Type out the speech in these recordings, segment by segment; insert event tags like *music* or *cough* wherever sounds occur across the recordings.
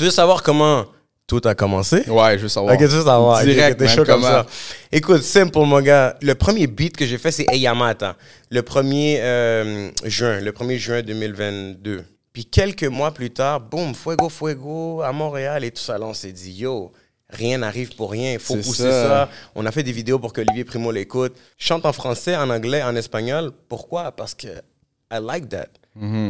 Tu veux savoir comment tout a commencé? Ouais, je veux savoir. Ok, tu veux savoir. Direct, Ok, t'es man, chaud comme ça. Écoute, simple mon gars. Le premier beat que j'ai fait, c'est Eyamata. Le 1er euh, juin. Le 1er juin 2022. Puis quelques mois plus tard, boum, Fuego Fuego à Montréal et tout ça. Là, on s'est dit, yo, rien n'arrive pour rien. Il faut pousser ça. ça. On a fait des vidéos pour que Olivier Primo l'écoute. Chante en français, en anglais, en espagnol. Pourquoi? Parce que I like that.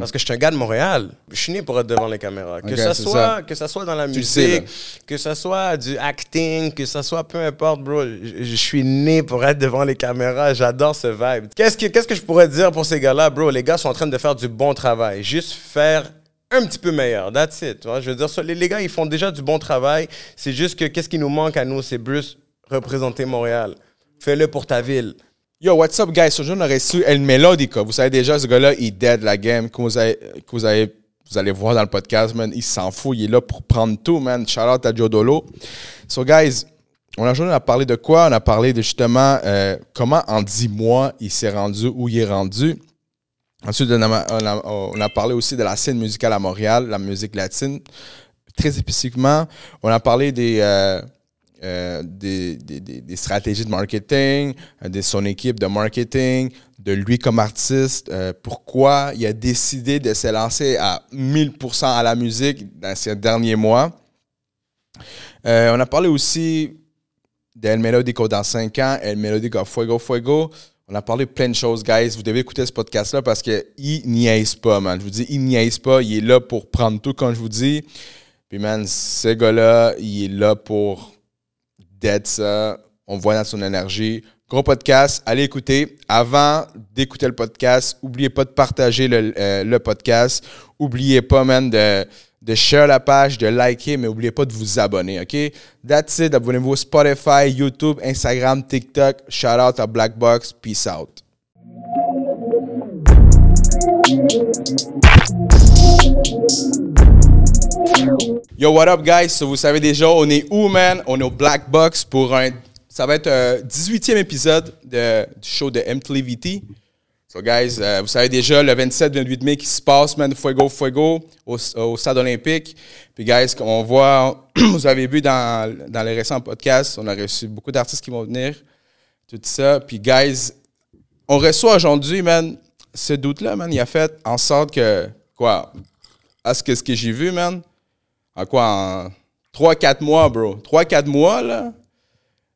Parce que je suis un gars de Montréal. Je suis né pour être devant les caméras. Que, Mhm. Ok, ça soit, ça. que ça soit dans la Tu le sais, musique, que ça soit du acting, que ça soit peu importe, bro. Je, je suis né pour être devant les caméras. J'adore ce vibe. Qu'est-ce que, qu'est-ce que je pourrais dire pour ces gars-là, bro? Les gars sont en train de faire du bon travail. Juste faire un petit peu meilleur. That's it. tu vois? Je veux dire, les, les gars, ils font déjà du bon travail. C'est juste que qu'est-ce qui nous manque à nous, c'est Bruce représenter Montréal. Fais-le pour ta ville. Yo, what's up, guys? Ce jour, on aurait su El Melodica. Vous savez déjà, ce gars-là, il dead la game. Que vous, avez, que vous, vous allez voir dans le podcast, man. Il s'en fout. Il est là pour prendre tout, man. Shout out à Joe Dolo. So, guys, on a on a parlé de quoi? On a parlé de justement euh, comment en 10 mois il s'est rendu où il est rendu. Ensuite, on a, on a- on a parlé aussi de la scène musicale à Montréal, la musique latine. Très spécifiquement, on a parlé des, euh, euh, des, des- des- stratégies de marketing, euh, de son équipe de marketing, de lui comme artiste, euh, pourquoi il a décidé de se lancer à 1000% à la musique dans ces derniers mois. On a parlé aussi d'El Melodico dans 5 ans, El Melodico Fuego Fuego. On a parlé plein de choses, guys. Vous devez écouter ce podcast-là parce qu'il niaise pas, man. Je vous dis, il niaise pas. Il est là pour prendre tout, comme je vous dis. Puis, man, ce gars-là, il est là pour dead ça. On voit dans son énergie. Gros podcast, allez écouter. Avant d'écouter le podcast, n'oubliez pas de partager le, euh, le podcast. Oubliez pas, man, de, de share la page, de liker, mais n'oubliez pas de vous abonner, OK? That's it. Abonnez-vous Spotify, YouTube, Instagram, TikTok. Shout out à Blackbox. Peace out. Yo, what up, guys? So, vous savez déjà, on est où, man? On est au Black Box pour un. Ça va être un 18e épisode de- du show de MTVT. So, guys, euh, vous savez déjà, le 27-28 mai qui se passe, man, Fuego Fuego, au, au stade olympique. Puis, guys, comme on voit, *clears throat* vous avez vu dans, dans les récents podcasts, on a reçu beaucoup d'artistes qui vont venir, tout ça. Puis, guys, on reçoit aujourd'hui, man, ce doute-là, man, il a fait en sorte que, quoi, à ce que, ce que j'ai vu, man, en quoi, en 3-4 mois, bro? 3-4 mois, là,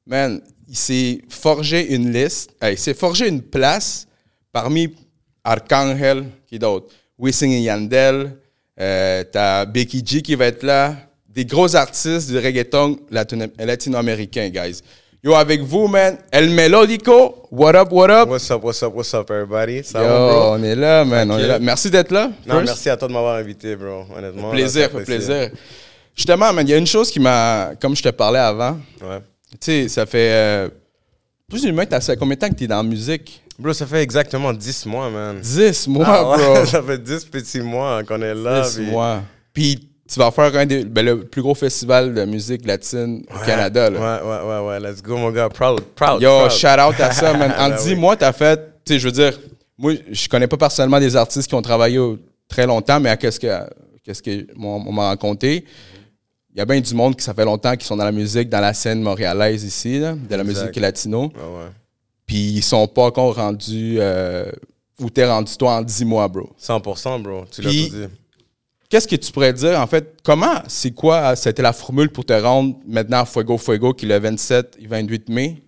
man, il s'est forgé une liste, il s'est forgé une place parmi Arcangel, qui d'autre? Wisin et Yandel, euh, t'as Becky G qui va être là, des gros artistes du reggaeton latino- latino-américain, guys. Yo, avec vous, man, El Melodico, what up, what up? What's up, what's up, what's up, everybody? Ça Yo, va, bro? on est là, man, on est là. Merci d'être là. Non, first. merci à toi de m'avoir invité, bro. Honnêtement. Plaisir, plaisir. Justement, man, il y a une chose qui m'a, comme je te parlais avant, Ouais. tu sais, ça fait euh, plus moins, t'as- ça fait combien de temps que t'es dans la musique? Bro, ça fait exactement 10 mois, man. 10 mois, Ah ouais, bro. *laughs* ça fait 10 petits mois qu'on est là. 10 puis- mois. Puis tu vas faire un des, ben, le plus gros festival de musique latine au Ouais, Canada. Là. Ouais, ouais, ouais, ouais. Let's go, mon gars. Proud, proud. Yo, proud. shout out à ça, man. *laughs* En Ben 10 oui. mois, t'as fait, tu sais, je veux dire, moi, je connais pas personnellement des artistes qui ont travaillé au- très longtemps, mais à qu'est-ce que, qu'est-ce que on, on m'a raconté, il y a bien du monde qui ça fait longtemps qui sont dans la musique, dans la scène montréalaise ici, là, de la Exact. musique latino, Ouais, ouais. puis ils sont pas encore rendus euh, où t'es rendu toi en 10 mois, bro. 100%, bro. Tu l'as tout dit. Qu'est-ce que tu pourrais dire, en fait, comment, c'est quoi, c'était la formule pour te rendre maintenant à Fuego Fuego, qui est le 27 et 28 mai?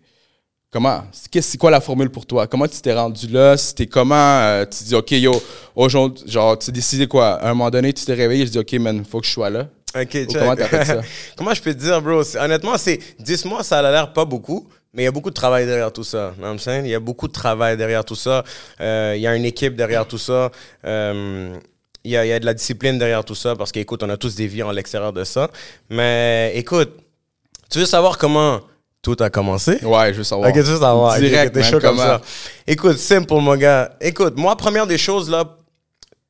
Comment, c'est quoi la formule pour toi? Comment tu t'es rendu là? C'était comment, euh, tu dis, OK, yo, aujourd'hui, genre, tu as décidé quoi? À un moment donné, tu t'es réveillé, je dis, OK, man, faut que je sois là. Ok, comment t'as fait ça? *laughs* comment je peux te dire, bro? Honnêtement, c'est 10 mois, ça a l'air pas beaucoup, mais il y a beaucoup de travail derrière tout ça. Il y a beaucoup de travail derrière tout ça. Euh, il y a une équipe derrière tout ça. Euh, il y, a, y a de la discipline derrière tout ça parce qu'écoute, on a tous des vies en l'extérieur de ça. Mais écoute, tu veux savoir comment tout a commencé? Ouais, je veux savoir. Ok, tu veux savoir. Ok, Direct, ok, t'es chaud comme ça. Écoute, simple, mon gars. Écoute, moi, première des choses, là,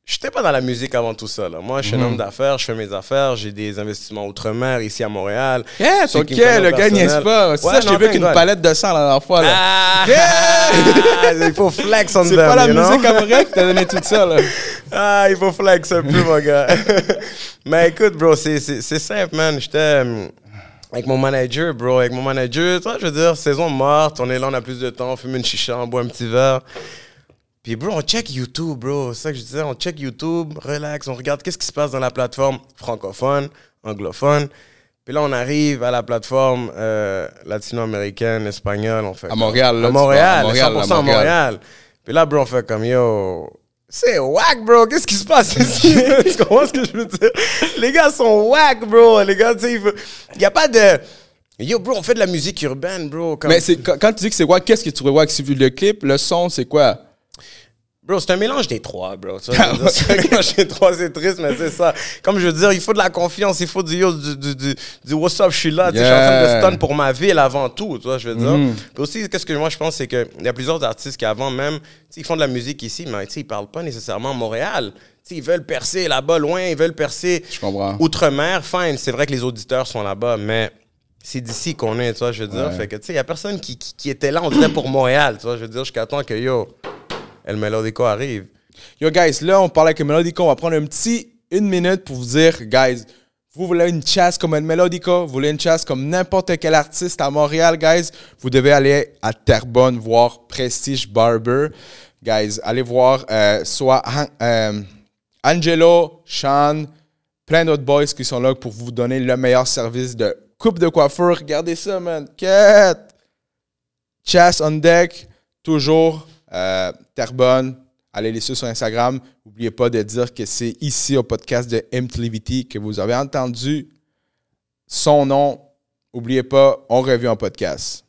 J'étais pas dans la musique avant tout ça. Là. Moi, je suis un homme d'affaires, je fais mes affaires, j'ai des investissements outre-mer ici à Montréal. Yeah, ok, le gars personnel. pas? C'est ça, je t'ai vu avec thank une God. palette de sang la dernière fois. Là. Ah, *laughs* il faut flex on C'est pas la you musique à Montréal qui t'a donné tout ça. Là. *laughs* Ah, il faut flex un peu, mon gars. *laughs* Mais écoute, bro, c'est simple, man. J'étais euh, avec mon manager, bro. Avec mon manager, toi, je veux dire, saison morte, on est là, on a plus de temps, on fume une chicha, on boit un petit verre. Puis, bro, on check YouTube, bro. C'est ça que je disais, on check YouTube, relax, on regarde qu'est-ce qui se passe dans la plateforme francophone, anglophone. Puis là, on arrive à la plateforme euh, latino-américaine, espagnole. On fait À comme- Montréal, là, À. Montréal, À Montréal, 100% à à Montréal. Puis là, bro, on fait comme, yo, c'est whack, bro. Qu'est-ce qui se passe ici? *laughs* tu comprends ce que je veux dire? Les gars sont whack, bro. Les gars, tu sais, il n'y a pas de. Yo, bro, on fait de la musique urbaine, bro. Comme... Mais quand, tu dis que c'est wack, qu'est-ce que tu trouvais wack? Si vu le clip, le son, c'est quoi? Bro, c'est un mélange des trois, bro. Dire, c'est un mélange des trois, c'est triste, mais c'est ça. Comme je veux dire, il faut de la confiance, il faut du yo, du, du, du, du what's up, je suis là. sais, Je suis en train Yeah. de stun pour ma ville avant tout, tu vois, je veux dire. Mhm. Puis aussi, qu'est-ce que moi je pense, c'est qu'il y a plusieurs artistes qui avant même, ils font de la musique ici, mais ils parlent pas nécessairement Montréal. Tu sais, ils veulent percer là-bas, loin, ils veulent percer outre-mer. Fine, c'est vrai que les auditeurs sont là-bas, mais c'est d'ici qu'on est, tu vois, je veux dire. Ouais. Fait que, tu sais, il y a personne qui, qui, qui était là, on dirait, pour Montréal, tu vois, je veux dire, jusqu'à temps que, yo, El Melodico arrive. Yo, guys, là, on parle avec Melodico. On va prendre un petit une minute pour vous dire, guys, vous voulez une chasse comme un Melodico, vous voulez une chasse comme n'importe quel artiste à Montréal, guys, vous devez aller à Terrebonne voir Prestige Barber. Guys, allez voir euh, soit euh, Angelo, Sean, plein d'autres boys qui sont là pour vous donner le meilleur service de coupe de coiffure. Regardez ça, man. Quête! Chasse on deck, toujours euh, Terrebonne. Allez les suivre sur Instagram. N'oubliez pas de dire que c'est ici au podcast de MTLVT que vous avez entendu son nom. N'oubliez pas, on revient en podcast.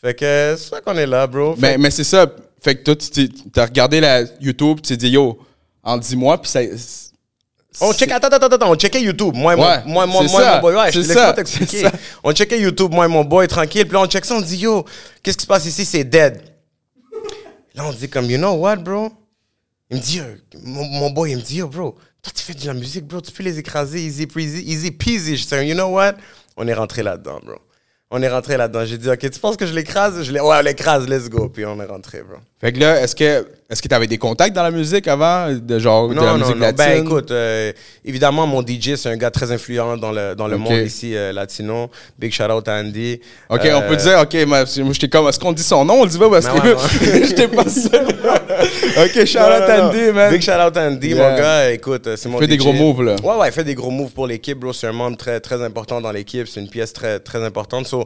Fait que c'est ça qu'on est là, bro. Mais, mais c'est ça. Fait que toi, tu as regardé la YouTube, tu t'es dit, yo, en 10 mois, puis ça. On check, attends, attends, attends, on checkait YouTube. Moi, et Ouais, moi, moi, moi, ça, mon boy, ouais, je laisse t'expliquer. On checkait YouTube, moi et mon boy, tranquille. Puis là, on check ça, on dit, yo, qu'est-ce qui se passe ici? C'est dead. Là, on dit comme, you know what, bro? Il me dit, euh, mon, mon boy, il me dit, yo, bro, toi, tu fais de la musique, bro, tu peux les écraser, easy peasy, easy peasy. Je dis, you know what? On est rentré là-dedans, bro. On est rentré là-dedans. J'ai dit, OK, tu penses que je l'écrase? Je ouais, on l'écrase, let's go. Puis on est rentré, bro. Fait que là, est-ce que est-ce que tu avais des contacts dans la musique avant, de genre de la Non, non, musique non. latine? Ben écoute, euh, évidemment, mon DJ, c'est un gars très influent dans le, dans le monde ici, euh, latino. Big shout out à Andy. Ok, Euh, on peut dire, ok, moi, j'étais comme, est-ce qu'on dit son nom? On le dit pas parce Non, que non. *laughs* j'étais pas sûr. *laughs* ok, shout non, out non, non. Andy, man. Big shout out à Andy, Yeah. mon gars. Écoute, euh, c'est mon Fait des gros moves, là. Ouais, ouais, il fait des gros moves pour l'équipe, bro. C'est un membre très, très important dans l'équipe. C'est une pièce très, très importante. So,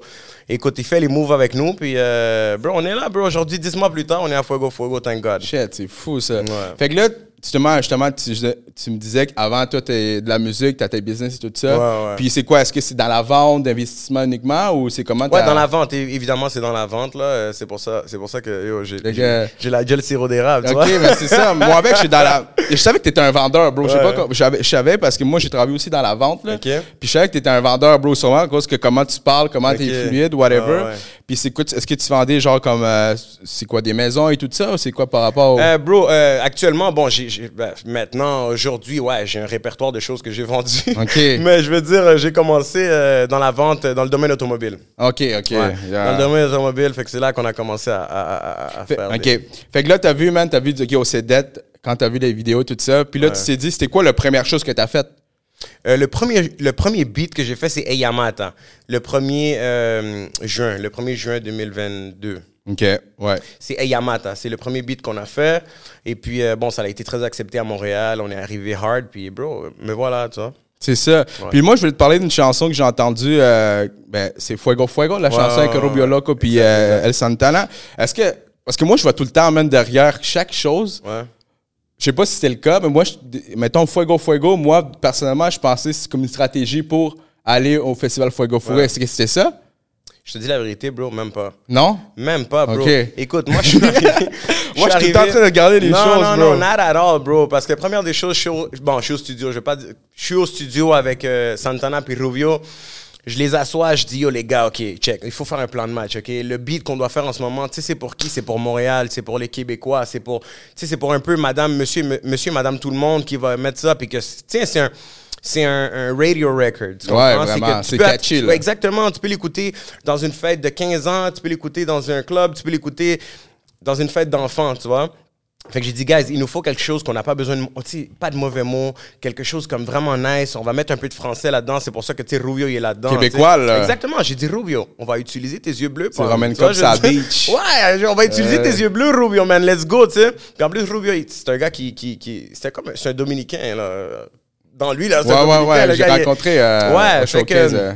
écoute, il fait les moves avec nous. Puis, euh, bro, on est là, bro. Aujourd'hui, dix mois plus tard, on est à Fuego Fuego, thank God. Shit, c'est fou ça. Ouais. Fait que là, justement, justement tu, tu me disais qu'avant toi, t'es de la musique, t'as tes business et tout ça. Ouais, ouais. Puis c'est quoi? Est-ce que c'est dans la vente, d'investissement uniquement ou c'est comment? Ouais, dans la vente, évidemment, c'est dans la vente, là. Euh, C'est pour ça, c'est pour ça que j'ai, la gueule sirop d'érable, tu Ok, mais c'est ça. *laughs* Moi, avec, je suis dans la. Je savais que t'étais un vendeur, bro. Je sais Ouais. pas comment- Je savais, parce que moi, j'ai travaillé aussi dans la vente, là. Puis je savais que t'étais un vendeur, bro, souvent, à cause que comment tu parles, comment Ok. t'es fluide, whatever. Ah. Puis c'est quoi, tu- est-ce que tu vendais genre comme. euh, c'est quoi, des maisons et tout ça ou c'est quoi par rapport au. Euh, bro, euh, actuellement, bon, j'ai- ben, maintenant, aujourd'hui, ouais, j'ai un répertoire de choses que j'ai vendues. *laughs* Mais je veux dire, euh, j'ai commencé euh, dans la vente, euh, dans le domaine automobile. Ok, ok. Ouais. Yeah. Dans le domaine automobile, fait que c'est là qu'on a commencé à, à- à- à Fait- faire. ok. des- Fait que là, t'as vu, man, t'as vu, ok, au CEDET, quand t'as vu les vidéos, tout ça. Puis là, tu t'es dit, c'était quoi la première chose que t'as faite? Euh, le, premier, le premier beat que j'ai fait, c'est Eyamata. Le 1er euh, juin, le 1er juin 2022. Ok, ouais. C'est Eyamata. C'est le premier beat qu'on a fait. Et puis, euh, bon, ça a été très accepté à Montréal. On est arrivé hard. Puis, bro, me voilà, tu vois. C'est ça. Puis moi, je voulais te parler d'une chanson que j'ai entendue. euh, ben, c'est Fuego Fuego, la Ouais, chanson avec ouais. Loco puis euh. El Santana. Est-ce que. Parce que moi, je vois tout le temps, même derrière chaque chose. Ouais. Je sais pas si c'était le cas, mais moi, je- mettons Fuego Fuego, moi, personnellement, je pensais que c'est comme une stratégie pour aller au festival Fuego Fuego. Est-ce que c'était ça? Je te dis la vérité, bro, même pas. Non? Même pas, bro. Ok. Écoute, moi, *laughs* je suis arrivé. Moi, je suis tout en train de regarder les non, choses, non, bro. Non, not at all, bro. Parce que première des choses, je suis au, bon, je suis au studio. Je vais pas je suis au studio avec euh, Santana puis Rubio. je les assois, je dis, yo, les gars, OK, check, il faut faire un plan de match, OK? Le beat qu'on doit faire en ce moment, tu sais, c'est pour qui? C'est pour Montréal, c'est pour les Québécois, c'est pour, tu sais, c'est pour un peu madame, monsieur, monsieur, madame, tout le monde qui va mettre ça, puis que, tiens, c'est un... C'est un, un radio record. tu Ouais, vraiment, tu c'est catchy, tu- là. Exactement. Tu peux l'écouter dans une fête de 15 ans, tu peux l'écouter dans un club, tu peux l'écouter dans une fête d'enfants, tu vois? Fait que j'ai dit, guys, il nous faut quelque chose qu'on n'a pas besoin de. tu sais, Pas de mauvais mots, quelque chose comme vraiment nice. On va mettre un peu de français là-dedans. C'est pour ça que, tu sais, Rubio, il est là-dedans. Québécois, tu là. Exactement. J'ai dit, Rubio, on va utiliser tes yeux bleus. Tu ramènes Tu comme ça beach. *laughs* Ouais, on va utiliser Euh. tes yeux bleus, Rubio, man. Let's go, tu sais. Puis en plus, Rubio, c'est un gars qui. qui, qui c'était comme. C'est un Dominicain, là. Dans lui, là. Ouais, ouais, ouais. J'ai rencontré euh, Ouais, au fait showcase. que- euh,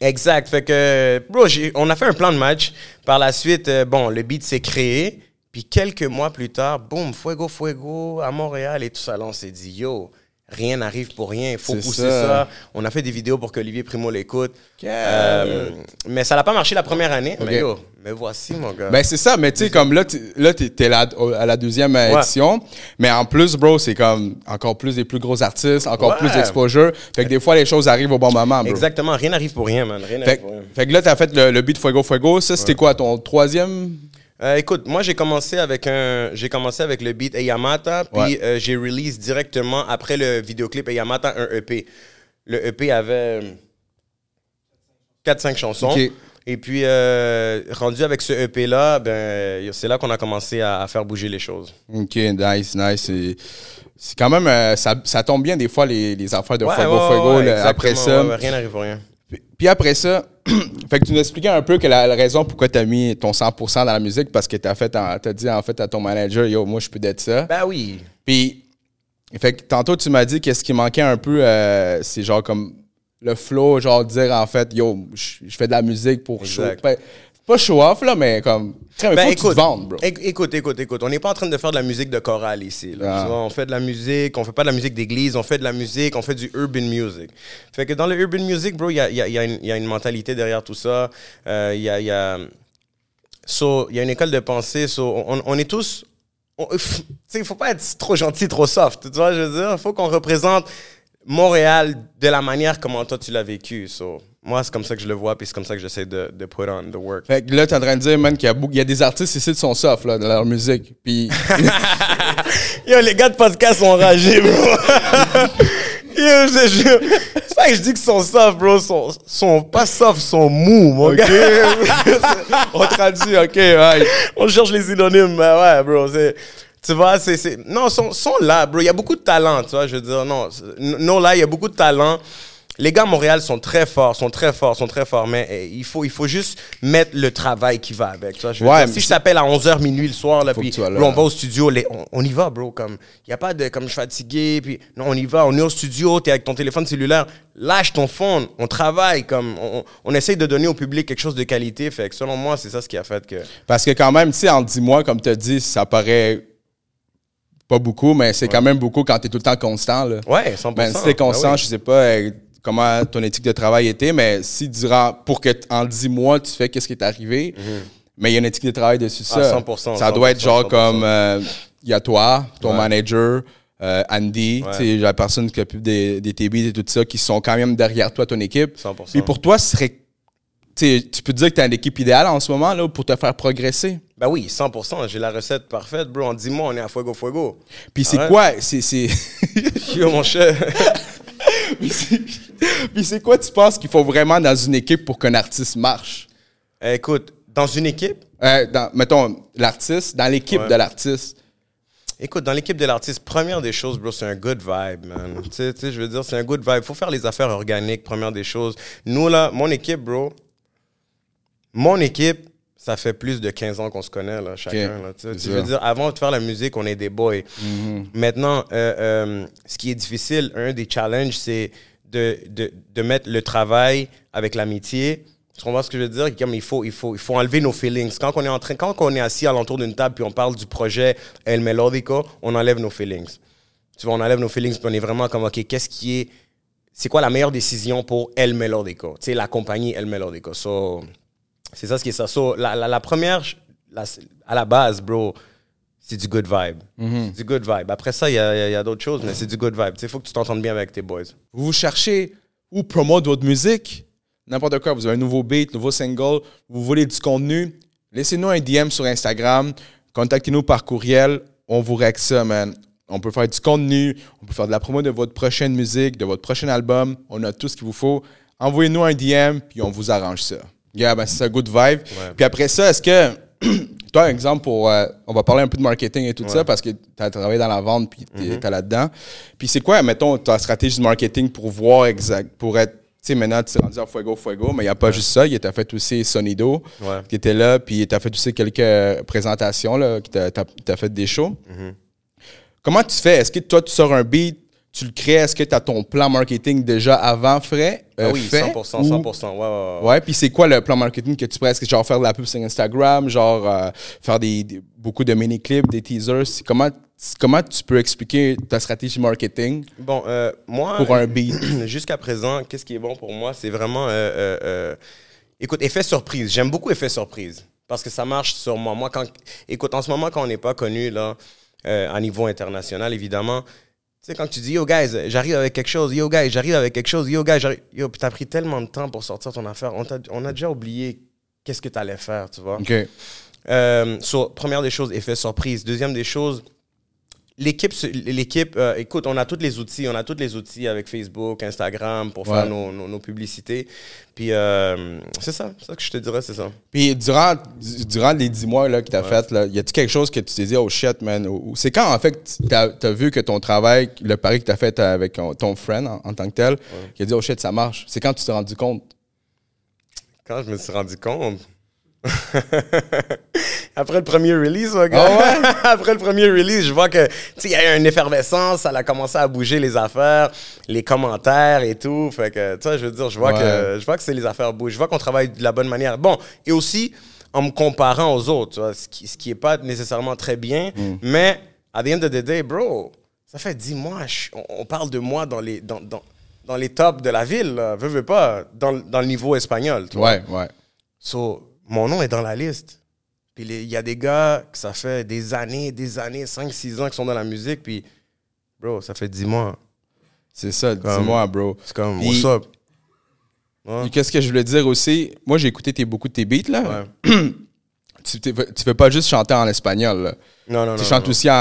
Exact. Fait que, bro, on a fait un plan de match. Par la suite, euh, bon, le beat s'est créé. Puis quelques mois plus tard, boum, Fuego Fuego à Montréal et tout ça. Là, on s'est dit, yo, rien n'arrive pour rien. Il faut pousser ça. ça. On a fait des vidéos pour que Olivier Primo l'écoute. Euh, mais ça n'a pas marché la première année. Mais yo, voici, mon gars. Ben, c'est ça, mais tu sais, comme là, tu- là au- à la deuxième Ouais. édition. Mais en plus, bro, c'est comme encore plus des plus gros artistes, encore Ouais. plus d'exposure. Fait que des fois, les choses arrivent au bon moment, bro. Exactement. Rien n'arrive pour rien, man. Rien n'arrive Fait, pour rien. fait que là, t'as fait le, le beat Fuego Fuego. Ça, c'était quoi, ton troisième? Euh, écoute, moi j'ai commencé avec un, j'ai commencé avec le beat Eyamata, puis Ouais. euh, j'ai release directement après le vidéoclip Eyamata un EP. Le EP avait 4-5 chansons. Et puis euh, rendu avec ce EP là, ben c'est là qu'on a commencé à, à faire bouger les choses. Ok, nice, nice. C'est- quand même, ça, ça tombe bien des fois les, les affaires de Ouais, Fuego ouais, Fuego. là, après ça, rien n'arrive pour rien. Puis- après ça, *clears throat* fait que tu nous expliquais un peu que la, la raison pourquoi tu as mis ton 100% dans la musique, parce que tu as, as dit en fait à ton manager, yo, moi je peux d'être ça. Ben oui. Puis, fait que tantôt tu m'as dit qu'est-ce qui manquait un peu, euh, c'est genre comme le flow, genre dire en fait, yo, je je fais de la musique pour show. Pas, pas show off là, mais comme, il faut Ben, que tu te vendes, bro. éc- écoute, écoute, écoute. On n'est pas en train de faire de la musique de chorale ici. là. Ah. Tu vois, on fait de la musique, on fait pas de la musique d'église, on fait de la musique, on fait du urban music. Fait que dans le urban music, bro, il y a, y a- y a y a une mentalité derrière tout ça. Euh, Il y a, y a- so, y a une école de pensée. so, on, on est tous. *laughs* il faut pas être trop gentil, trop soft. Tu vois, je veux dire, il faut qu'on représente Montréal de la manière comment toi tu l'as vécu. So, moi, c'est comme ça que je le vois, puis c'est comme ça que j'essaie de, de put on the work. Fait que là, t'es en train de dire, man, qu'il y a, il y a des artistes ici qui sont soft, là, dans leur musique. Puis, *laughs* Yo, les gars de podcast sont enragés, bro. *laughs* Yo, je jure. C'est pas que je dis qu'ils sont soft, bro. Ils sont, sont pas soft, sont mous, mon OK. gars. *laughs* on traduit, OK, ouais. On cherche les synonymes, mais ouais, bro. c'est- Tu vois, c'est. c'est- Non, ils sont, sont là, bro. Il y a beaucoup de talent, tu vois. Je veux dire, Non, là, il y a beaucoup de talent. Les gars à Montréal sont très forts, sont très forts, sont très forts, mais eh, il faut, il faut juste mettre le travail qui va avec. Je veux Ouais, dire, si je t'appelle à 11h minuit le soir, là, puis bro, on va au studio, les- on, on y va, bro. Comme, il a pas de comme je suis fatigué, puis non, on y va, on est au studio, tu es avec ton téléphone cellulaire, lâche ton phone, on travaille, comme, on, on- essaye de donner au public quelque chose de qualité. Fait que selon moi, c'est ça ce qui a fait que. Parce que quand même, tu sais, en 10 mois, comme tu as dit, ça paraît pas beaucoup, mais c'est quand même beaucoup quand tu es tout le temps constant. Là. Ouais, 100%. Ben, si t'es constant, Ben oui. je sais pas euh, comment ton éthique de travail était, mais si durant, pour que en 10 mois, tu fais qu'est-ce qui est arrivé, mais il y a une éthique de travail dessus Mhm. Ah, ça. 100%, ça doit être 100%, genre 100%. comme, euh, il y a toi, ton Ouais. manager, euh, Andy, Ouais. la personne qui s'occupe des, des TB et tout ça, qui sont quand même derrière toi, ton équipe. 100%. Puis pour toi, ce serait, tu peux te dire que tu as une équipe idéale en ce moment là, pour te faire progresser. Ben oui, 100%. J'ai la recette parfaite, bro. En 10 mois, on est à fuego fuego. Puis c'est Ah quoi, c'est, c'est... Yo, mon cher. *laughs* *laughs* Puis c'est- quoi tu penses qu'il faut vraiment dans une équipe pour qu'un artiste marche? Eh, Écoute, dans une équipe, Euh, dans, mettons, l'artiste, dans l'équipe Ouais. de l'artiste. Écoute, dans l'équipe de l'artiste, première des choses, bro, c'est un good vibe, man. Tu sais, tu sais, je veux dire, c'est un good vibe. Faut faire les affaires organiques, première des choses. Nous, là, mon équipe, bro, mon équipe, ça fait plus de 15 ans qu'on se connaît, là, chacun. Là, tu veux dire, avant de faire la musique, on est des boys. Maintenant, euh, euh, ce qui est difficile, un des challenges, c'est de, de, de mettre le travail avec l'amitié. Tu comprends ce que je veux dire? Comme il faut, il faut, il faut enlever nos feelings. Quand on est en train, quand on est assis alentour d'une table puis on parle du projet El Melodico, on enlève nos feelings. Tu vois, on enlève nos feelings puis on est vraiment comme, OK, qu'est-ce qui est, c'est quoi la meilleure décision pour El Melodico? Tu sais, la compagnie El Melodico. So, c'est ça ce qui est ça. So, la, la, la première, la- à la base, bro, c'est du good vibe. Mhm. C'est du good vibe. Après ça, il y a, y d'autres choses, mais c'est du good vibe. Il faut que tu t'entendes bien avec tes boys. Vous cherchez où promouvoir votre musique? n'importe quoi, vous avez un nouveau beat, nouveau single, vous voulez du contenu, laissez-nous un DM sur Instagram, contactez-nous par courriel, on vous règle ça, man. On peut faire du contenu, on peut faire de la promo de votre prochaine musique, de votre prochain album, on a tout ce qu'il vous faut. Envoyez-nous un DM, puis on vous arrange ça. Yeah, ben c'est un good vibe. Puis après ça, est-ce que, *clears throat* toi, exemple, pour, euh, on va parler un peu de marketing et tout ça, parce que tu as travaillé dans la vente, puis tu es là-dedans. Puis c'est quoi, mettons, ta stratégie de marketing pour voir exact, pour être, tu sais, maintenant, tu t'es rendu à Fuego Fuego, mais il n'y a pas juste ça, il t'a fait aussi Sonido, Ouais. qui était là, puis tu as fait aussi quelques présentations, là, qui t'a fait des shows. Mm-hmm. Comment tu fais? Est-ce que toi, tu sors un beat, tu le crées, est-ce que tu as ton plan marketing déjà avant frais? Ah euh, oui, fait, 100%, ou- 100%. Ouais, ouais, ouais. Ouais, puis c'est quoi le plan marketing que tu prends? Est-ce que genre faire de la pub sur Instagram, genre euh, faire des, des- beaucoup de mini-clips, des teasers? Comment, comment tu peux expliquer ta stratégie marketing Bon, euh, moi, pour un beat? *clears throat* jusqu'à présent, qu'est-ce qui est bon pour moi? C'est vraiment. écoute, effet surprise. J'aime beaucoup effet surprise parce que ça marche sur moi. Moi, quand, écoute, en ce moment, quand on n'est pas connu, là, à niveau international, évidemment, sais, quand tu dis, yo, guys, j'arrive avec quelque chose, yo, guys, j'arrive avec quelque chose, yo, guys, j'arrive. Yo, puis t'as pris tellement de temps pour sortir ton affaire. On, a déjà oublié qu'est-ce que tu allais faire, tu vois. OK. Euh, so, première des choses, effet surprise. Deuxième des choses, l'équipe, l'équipe euh, écoute, on a tous les outils, on a tous les outils avec Facebook, Instagram pour faire Ouais. nos, nos, nos publicités. Puis euh, c'est ça, c'est ça que je te dirais, c'est ça. Puis durant, du- durant les 10 mois là, que tu as fait, là, y a-tu quelque chose que tu t'es dit, oh shit, man? C'est quand, en fait, tu as, vu que ton travail, le pari que tu as fait avec ton, friend en, en tant que tel, qui a dit, oh shit, ça marche. C'est quand tu t'es rendu compte? Quand je me suis rendu compte? *laughs* Après le premier release, mon gars. Ah *laughs* Après le premier release, je vois que, il y a eu une effervescence, ça a commencé à bouger les affaires, les commentaires et tout. Fait que, tu sais, je veux dire, je vois Ouais. que, je vois que c'est les affaires bougent. Je vois qu'on travaille de la bonne manière. Bon, et aussi, en me comparant aux autres, tu vois, ce qui, ce qui est pas nécessairement très bien, Mm. mais, at the end of the day, bro, ça fait dix mois, je- on, on parle de moi dans les, dans, dans, dans les tops de la ville, là. veux, veux pas, dans, le- dans le niveau espagnol, tu vois. Ouais, ouais. So, mon nom est dans la liste. Puis il y a des gars que ça fait des années, des années, 5-6 ans qui sont dans la musique. Puis, bro, ça fait 10 mois. C'est ça, Comme- dis-moi, bro. C'est comme, Puis- what's up? Ouais. Puis Qu'est-ce que je voulais dire aussi? Moi, j'ai écouté tes, beaucoup de tes beats, là. Ouais. *clears throat* Tu, tu fais pas juste chanter en espagnol, là. Non, non, non. Tu chantes aussi en,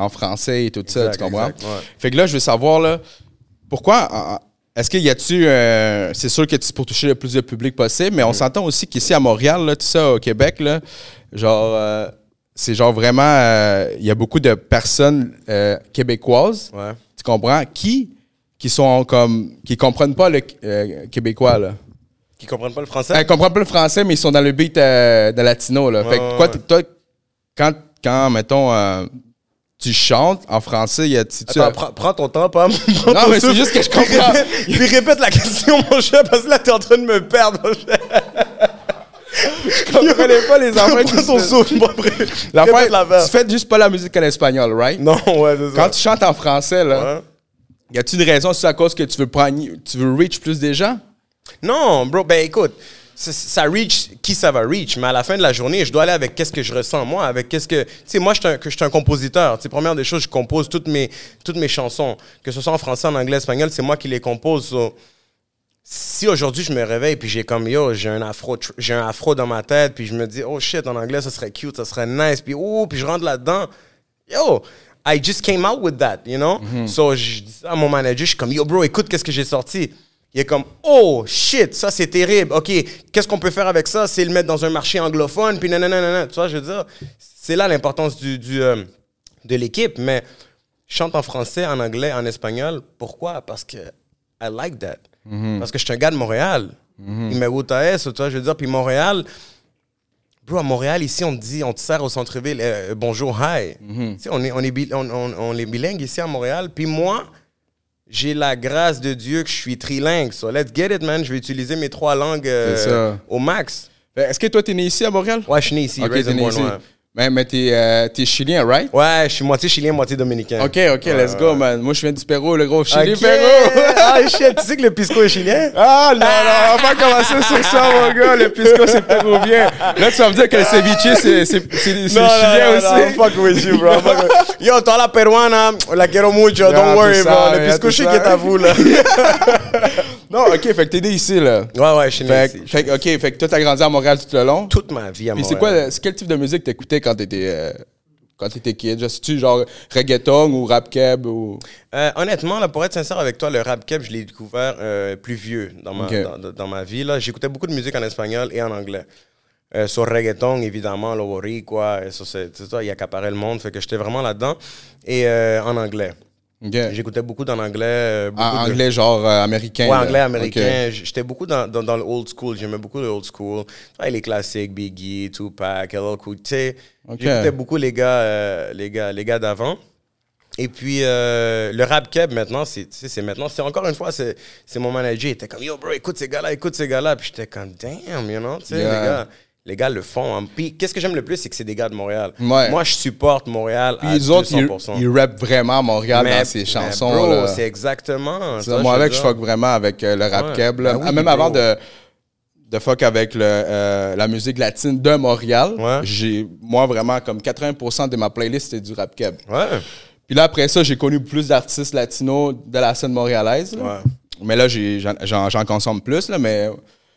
en français et tout ça, tu comprends? exact, ouais. Fait que là, je veux savoir, là, pourquoi... Est-ce qu'il y a-tu... euh, c'est sûr que c'est pour toucher le plus de public possible, mais on s'entend aussi qu'ici à Montréal, là, tout ça, au Québec, là, genre... euh, c'est genre vraiment... euh, Il y a beaucoup de personnes euh, québécoises, Ouais. tu comprends, qui qui sont comme... qui comprennent pas le euh, québécois, là. Qui comprennent pas le français? Ils comprennent pas le français, mais ils sont dans le beat euh, de latino. Là. fait que quoi, ouais. toi, quand, quand mettons, euh, tu chantes en français, y a tu, tu- Attends, prends, prends ton temps, Pam. Prends *laughs* Non, mais c'est juste que je comprends. Puis répète la question, mon cher, parce que là, t'es en train de me perdre, mon je comprenais pas les *laughs* enfants qui se- souffle, Répète l'affaire. tu fais juste pas la musique en espagnol, right? Non, ouais, c'est ça. Quand tu chantes en français, là, Ouais. y a-tu une raison? C'est à cause que tu veux prendre, tu veux reach plus des gens? Non, bro, ben écoute, ça, reach qui ça va reach, mais à la fin de la journée, je dois aller avec qu'est-ce que je ressens, moi, avec qu'est-ce que. Tu sais, moi, je suis un, que je suis un compositeur. Tu première des choses, je compose toutes mes, toutes mes chansons, que ce soit en français, en anglais, espagnol, c'est moi qui les compose. so, si aujourd'hui je me réveille puis j'ai comme yo j'ai un afro j'ai un afro dans ma tête puis je me dis oh shit en anglais ça serait cute ça serait nice puis oh puis je rentre là-dedans yo I just came out with that you know? So je dis ça à mon manager je suis comme yo bro écoute qu'est-ce que j'ai sorti il est comme oh shit ça c'est terrible. Ok qu'est-ce qu'on peut faire avec ça? C'est le mettre dans un marché anglophone puis nanana tu vois je veux dire c'est là l'importance du, du euh, de l'équipe mais je chante en français en anglais en espagnol. Pourquoi? Parce que I like that. Parce que je suis un gars de Montréal. Il me gusta eso, tu vois, je veux dire. Puis Montréal, bro, à Montréal, ici, on te dit, on te sert au centre-ville, euh, bonjour, hi. Tu sais, on est, on, est on, on- on est bilingue ici à Montréal. Puis moi, j'ai la grâce de Dieu que je suis trilingue. So let's get it, man. Je vais utiliser mes trois langues euh, au max. Est-ce que toi, t'es né ici à Montréal? Ouais, je suis né ici, Ok, raised t'es and né ici. Mais, mais t'es, euh, t'es chilien, right? Ouais, je suis moitié chilien, moitié dominicain. Ok, ok, let's go, man. Moi, je viens du Pérou, le gros Chili, Ok. Pérou. *laughs* ah, shit, tu sais que le pisco est chilien? Ah non, non, on va pas commencer sur ça, mon gars. Le pisco, c'est péruvien. Là, tu vas me dire que le ceviche, c'est, c'est, c'est, chilien no, aussi. no, fuck with you, bro. Yo, toda la peruana, la quiero mucho. Don't tú worry, bro. sabes, Le pisco chic est à vous, là. *laughs* Non, ok, fait que t'es né ici, là. Ouais, ouais, je suis né ici. fait ok, fait que toi, t'as grandi à Montréal tout le long. Toute ma vie à Puis Montréal. c'est quoi, c'est quel type de musique t'écoutais quand t'étais, euh, quand t'étais kid? Genre, C'est-tu genre reggaeton ou rap keb ou? Euh, honnêtement, là, pour être sincère avec toi, le rap keb, je l'ai découvert euh, plus vieux dans ma, dans, dans ma vie. J'écoutais beaucoup de musique en espagnol et en anglais. Euh, sur reggaeton, évidemment, le quoi, c'est ça, il accaparait le monde, fait que j'étais vraiment là-dedans. Et euh, en anglais. J'écoutais beaucoup d'en anglais. euh, de- anglais, genre euh, américain. Ouais, anglais, américain. J'étais beaucoup dans, dans, dans le old school. J'aimais beaucoup le old school. Ouais, les classiques, Biggie, Tupac, LL Cool. Tu sais, Ok. j'écoutais beaucoup les gars, euh, les gars, les gars d'avant. Et puis, euh, le rap keb, maintenant, c'est maintenant, c'est encore une fois, c'est c'est mon manager. Il était comme, yo, bro, écoute ces gars-là, écoute ces gars-là. Puis j'étais comme, damn, you know, tu sais, Yeah. les gars. Les gars le font. hein. Puis, qu'est-ce que j'aime le plus, c'est que c'est des gars de Montréal. Ouais. Moi, je supporte Montréal Puis à les autres, ils, 200%. ils rappent vraiment Montréal Mais- dans mais chansons. bro, c'est exactement. C'est ça, moi veux avec, je fuck vraiment avec euh, le rap Ouais. keb. Ben oui, Ah, Même bro. avant de, de fuck avec le, euh, la musique latine de Montréal, Ouais. j'ai moi vraiment comme 80% de ma playlist c'était du rap keb. Puis là après ça, j'ai connu plus d'artistes latinos de la scène montréalaise. là. Mais là, j'en consomme plus, là, mais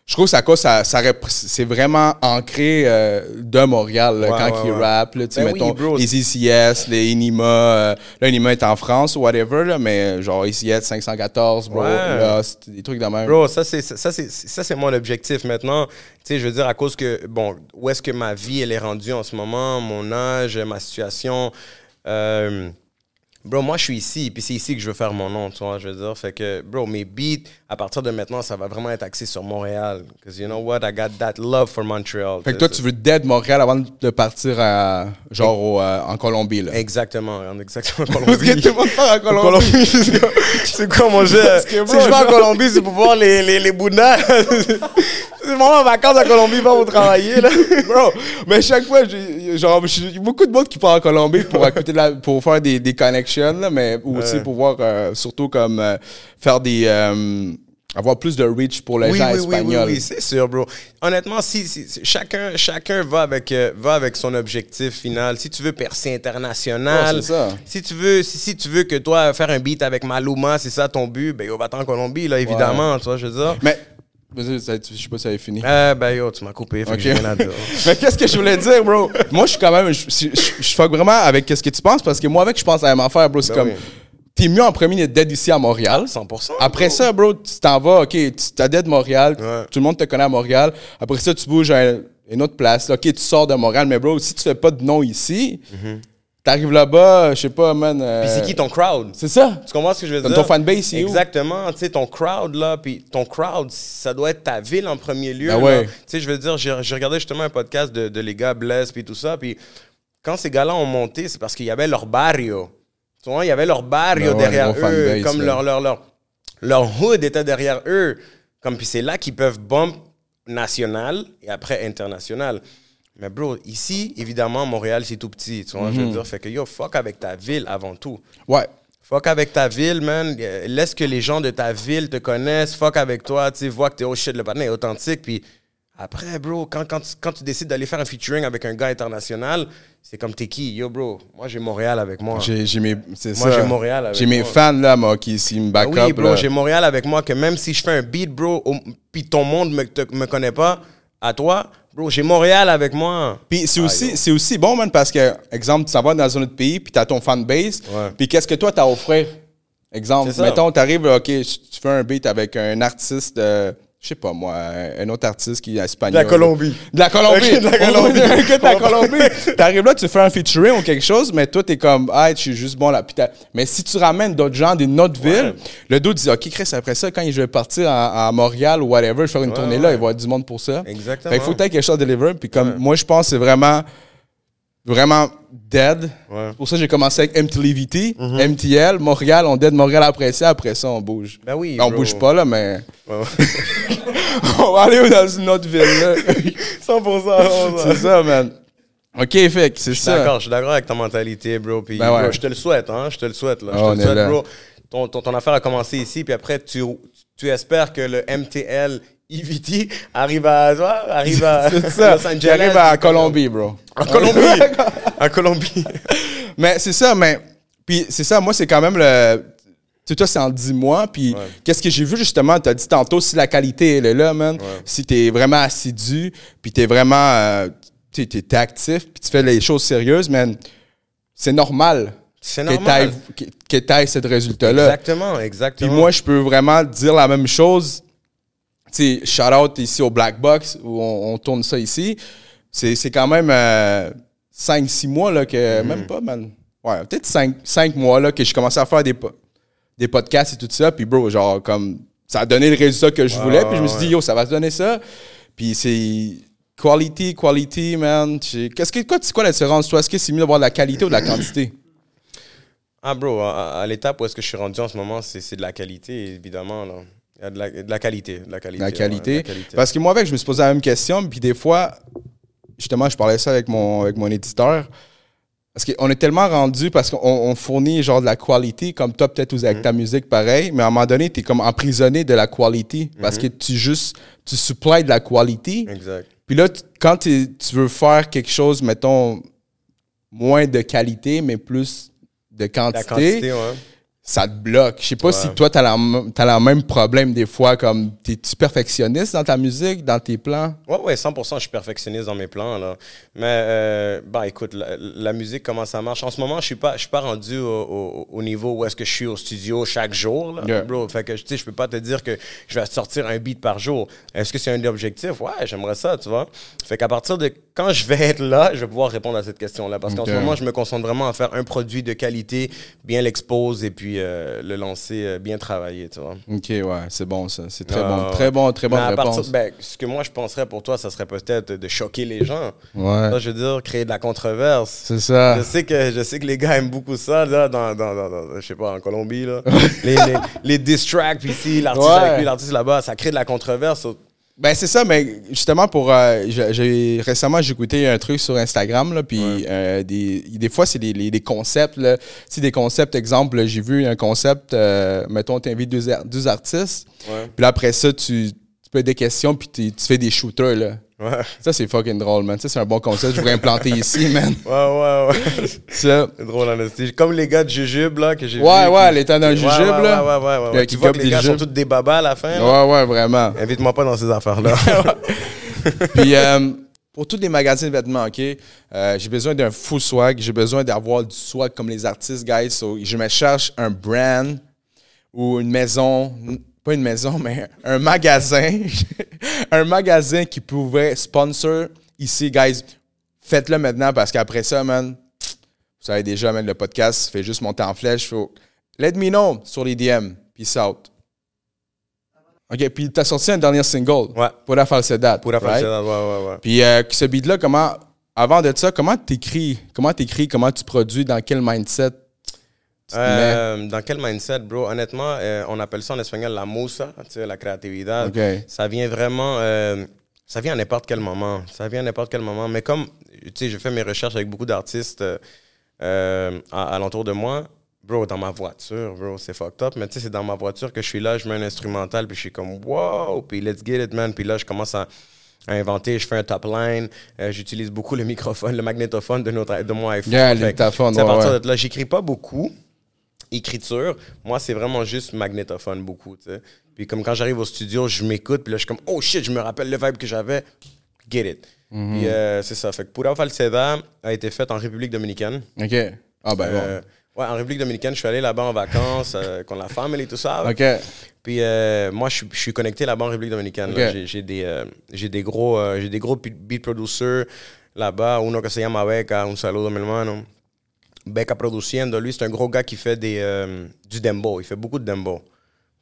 je trouve que ça, cause, ça, ça c'est vraiment ancré euh, de Montréal là, quand ouais, ils rappent. Là, sais, Ben oui, mettons, bro, les ICS, les Inima. euh, là, Inima est en France ou whatever, là, mais genre ICS 514, bro. Ouais. Là, des trucs de même. Bro, ça c'est ça c'est ça c'est mon objectif maintenant. Tu sais, je veux dire à cause que bon, où est-ce que ma vie elle est rendue en ce moment, mon âge, ma situation. euh, Bro, moi, je suis ici, puis c'est ici que je veux faire mon nom, tu vois, je veux dire. Fait que, bro, mes beats, à partir de maintenant, ça va vraiment être axé sur Montréal. Because you know what? I got that love for Montreal. Fait que toi, tu veux dead Montréal avant de partir à, genre au, euh, en Colombie. Là. Exactement, en exactement *laughs* Parce Colombie. que tout le monde part en En Colombie. Colombie, *laughs* c'est quoi? Mon jeu? Parce Si je vais en Colombie, c'est pour voir les, les, les Bouddhas. *laughs* c'est vraiment en vacances à Colombie, pas pour travailler, là. Bro, mais chaque fois, genre, j'ai beaucoup de monde qui part en Colombie pour, écouter la, pour faire des, des là, mais aussi Ouais. pour voir, euh, surtout comme euh, faire des. euh, avoir plus de reach pour les Oui, gens oui, oui, oui, espagnols. oui, c'est sûr, bro. Honnêtement, si, si- si- chacun, chacun va, avec, euh, va avec son objectif final. Si tu veux percer international, Ouais, ça. si tu veux, si, si tu veux que toi faire un beat avec Maluma, c'est ça ton but, ben yo, va-t'en en Colombie, là, évidemment, tu vois, je veux dire. Mais, je sais pas si ça avait fini. Euh, ben yo, tu m'as coupé, fait Ok. que j'ai rien à dire. *laughs* Mais qu'est-ce que je voulais dire, bro? Moi, je suis quand même. Je, je, je- fuck vraiment avec ce que tu penses parce que moi, avec, je pense à la même affaire, bro. C'est Ben comme. oui. T'es mieux en premier d'être dead ici à Montréal. 100%. Après bro. ça, bro, tu t'en vas, OK, tu t'as dead Montréal, Ouais. tout le monde te connaît à Montréal. Après ça, tu bouges à une autre place. là. OK, tu sors de Montréal, mais bro, si tu fais pas de nom ici, t'arrives là-bas, je sais pas, man. euh. Puis c'est qui ton crowd? C'est ça. Tu comprends ce que je veux Comme dire? ton fanbase, il est où? Exactement. Tu sais, ton crowd, là, puis ton crowd, ça doit être ta ville en premier lieu. Ah ouais. Tu sais, je veux dire, j'ai regardé justement un podcast de, de les gars Bless, puis tout ça, puis quand ces gars-là ont monté, c'est parce qu'il y avait leur barrio. Tu vois, il y avait leur barrio Ben ouais, derrière eux, comme leur, leur, leur, leur hood était derrière eux. Comme, puis c'est là qu'ils peuvent bump national et après international. Mais bro, ici, évidemment, Montréal, c'est tout petit. Tu vois, je Mhm. veux dire, fait que yo, fuck avec ta ville avant tout. Ouais. Fuck avec ta ville, man. Laisse que les gens de ta ville te connaissent. Fuck avec toi. Tu vois que t'es oh shit, le patin est authentique. Puis après, bro, quand, quand, tu- quand tu décides d'aller faire un featuring avec un gars international, c'est comme t'es qui? Yo, bro, moi j'ai Montréal avec moi. J'ai mes. Moi, j'ai Montréal avec J'ai mes fans, là, moi, qui s'ils me back Ah oui, up. bro, j'ai Montréal avec moi que même si je fais un beat, bro, au- puis ton monde me, te- me connaît pas, à toi, bro, j'ai Montréal avec moi. Puis c'est aussi, c'est aussi bon, man, parce que, exemple, tu s'en vas dans un autre pays, puis tu as ton fanbase, Ouais. puis qu'est-ce que toi, tu as à offrir? Exemple, mettons, tu arrives, OK, tu fais un beat avec un artiste, euh, je sais pas moi, un autre artiste qui est espagnol. De la Colombie. De la Colombie. Ok, de la Colombie. *laughs* Un gars de la Colombie. T'arrives là, tu fais un featuring ou quelque chose, mais toi, t'es comme, ah, je suis juste bon là. Mais si tu ramènes d'autres gens d'une autre ville, le dos dit, OK, Chris, après ça, quand je vais partir à, à Montréal ou whatever, je vais faire une tournée là, il va y avoir du monde pour ça. Exactement. Fait qu'il faut que quelque chose à deliver. Puis comme moi, je pense que c'est vraiment, vraiment dead. Ouais. C'est pour ça que j'ai commencé avec MTLVT, MTL, Montréal, on dead Montréal après ça, après ça, on bouge. Ben oui, on bro. bouge pas là, mais Ouais, ouais. *laughs* on va aller dans une autre ville là. *laughs* 100%. c'est ça, man. OK, fait c'est ça. d'accord, je suis d'accord avec ta mentalité, bro. Puis, Ben bro, je te le souhaite, hein. Je te le souhaite, là. Ah, je on te le souhaite, là. bro. Ton, ton, ton affaire a commencé ici, puis après, tu, tu espères que le MTL EVT arrive à, arrive à. *laughs* Los Angeles. J'arrive à Colombie, bro. En Colombie. en *laughs* Colombie. *laughs* Mais c'est ça, mais. Puis c'est ça, moi, c'est quand même le. Tu sais, toi, c'est en 10 mois. Puis, Ouais. qu'est-ce que j'ai vu justement? Tu as dit tantôt, si la qualité, elle est là, man, Ouais. si tu es vraiment assidu, puis tu es vraiment euh, tu es, actif, puis tu fais les choses sérieuses, man, c'est normal C'est que normal. que tu aies ce résultat-là. Exactement, Puis exactement. moi, je peux vraiment dire la même chose. Tu sais, shout out ici au Black Box où on, on tourne ça ici. C'est quand même 5-6 mois là, que. Mhm. Même pas, man. Ouais, peut-être 5 mois là, que j'ai commencé à faire des, des podcasts et tout ça. Puis, bro, genre, comme. Ça a donné le résultat que je voulais. Puis, je me suis dit, ouais. yo, ça va se donner ça. Puis, c'est. Quality, quality, man. Qu'est-ce que, quoi, c'est quoi la différence, toi? Est-ce que c'est mieux d'avoir de la qualité ou de la quantité? Ah, bro, à, à l'étape où est-ce que je suis rendu en ce moment, c'est c'est de la qualité, évidemment. Là. Il y a de la, de la qualité. De la qualité. la ouais, qualité. de la qualité. Parce que moi, avec, je me suis posé la même question. Puis des fois, justement, je parlais ça avec mon, avec mon éditeur. Parce qu'on est tellement rendu, parce qu'on on fournit genre de la qualité, comme toi, peut-être aussi Mhm. avec ta musique, pareil. Mais à un moment donné, tu es comme emprisonné de la qualité. Mhm. Parce que tu juste, tu supplies de la qualité. Exact. Puis là, quand tu veux faire quelque chose, mettons, moins de qualité, mais plus de La quantité, quantité, ouais. Ça te bloque. Je sais pas Ouais. si toi, tu as, le même problème des fois, comme t'es-tu perfectionniste dans ta musique, dans tes plans? Ouais, ouais, 100%, je suis perfectionniste dans mes plans, là. Mais, euh, bah, écoute, la, la musique, comment ça marche? En ce moment, je suis pas, je suis pas rendu au, au- au niveau où est-ce que je suis au studio chaque jour, là, Yeah. bro. Fait que, tu sais, je peux pas te dire que je vais sortir un beat par jour. Est-ce que c'est un objectif? Ouais, j'aimerais ça, tu vois. Fait qu'à partir de quand je vais être là, je vais pouvoir répondre à cette question-là. Parce qu'en ce moment, je me concentre vraiment à faire un produit de qualité, bien l'expose et puis euh, le lancer euh, bien travaillé, tu vois. Ok, ouais, c'est bon ça. C'est très Ah, bon. Très bon, très bonne Mais à réponse. partir- ben, ce que moi, je penserais pour toi, ça serait peut-être de choquer les gens. ouais. Ça, je veux dire, créer de la controverse. C'est ça. Je sais, que, je sais que les gars aiment beaucoup ça, là, dans, dans, dans, dans- je sais pas, en Colombie, là. *laughs* les, les, les diss tracks, puis ici, l'artiste Ouais. avec lui, l'artiste là-bas, ça crée de la controverse. Ben, c'est ça, mais justement, pour. euh, j'ai- récemment, j'ai écouté un truc sur Instagram, là, puis Ouais. euh, des, des fois, c'est des, des concepts, là. Tu des concepts, exemple, j'ai vu un concept, euh, mettons, tu invites deux, deux artistes, Ouais. puis là, après ça, tu, tu poses des questions, puis tu fais des shooters, là. Ouais, Ça, c'est fucking drôle, man. Ça, c'est un bon concept. Je voudrais implanter *laughs* ici, man. ouais, ouais. ouais. Ça. C'est drôle, en. Comme les gars de Jujube, là, que j'ai Ouais, vu, ouais, qui- l'état d'un Ouais, jujube, ouais, là. Ouais, ouais, ouais. ouais, ouais. qui Tu vois que les des gars sont tous des babas à la fin. là. Ouais, ouais, vraiment. Invite-moi pas dans ces affaires-là. *laughs* *laughs* Puis euh, pour tous les magasins de vêtements, OK, euh, j'ai besoin d'un full swag. J'ai besoin d'avoir du swag comme les artistes, guys. So, je me cherche un brand ou une maison, pas une maison, *laughs* mais un magasin. *laughs* un magasin qui pouvait sponsor ici, guys. Faites-le maintenant parce qu'après ça, man, vous savez déjà, man, le podcast fait juste monter en flèche. Faut... Let me know sur les DM. Peace out. OK, puis t'as sorti un dernier single. Ouais. Pura Falsedad. Pour la right? ouais, ouais, ouais. Puis euh, ce beat-là, comment, avant de ça, comment t'écris, comment t'écris, comment tu produis, dans quel mindset? Euh, dans quel mindset, bro? Honnêtement, euh, on appelle ça en espagnol la sais, la créativité. Ça vient vraiment. euh, ça vient à n'importe quel moment. Ça vient à n'importe quel moment. Mais comme, tu sais, je fais mes recherches avec beaucoup d'artistes alentour de moi. Bro, dans ma voiture, bro, c'est fucked up. Mais tu sais, c'est dans ma voiture que je suis là, je mets un instrumental, puis je suis comme, wow, puis let's get it, man. Puis là, je commence à, à inventer, je fais un top line. Euh, J'utilise beaucoup le microphone, le magnétophone de, notre, de mon iPhone. Yeah, le Fait à partir ouais. de là, j'écris pas beaucoup écriture, moi, c'est vraiment juste magnétophone beaucoup. Puis comme quand j'arrive au studio, je m'écoute, puis là, je suis comme, oh shit, je me rappelle le vibe que j'avais, get it. Mhm. Puis euh, c'est ça. Fait que Pura Falseda a été faite en République dominicaine. OK. Ah, ben Euh, ouais, en République dominicaine, je suis allé là-bas en vacances, euh, *laughs* con la famille et tout ça. bon. OK. Puis euh, moi, je suis, je suis connecté là-bas en République dominicaine. J'ai, des, j'ai des gros, j'ai des gros beat beat producers là-bas. Uno que se llama Beca, un saludo, mi hermano. Beca Produciendo, lui, c'est un gros gars qui fait des, euh, du dembo. Il fait beaucoup de dembo.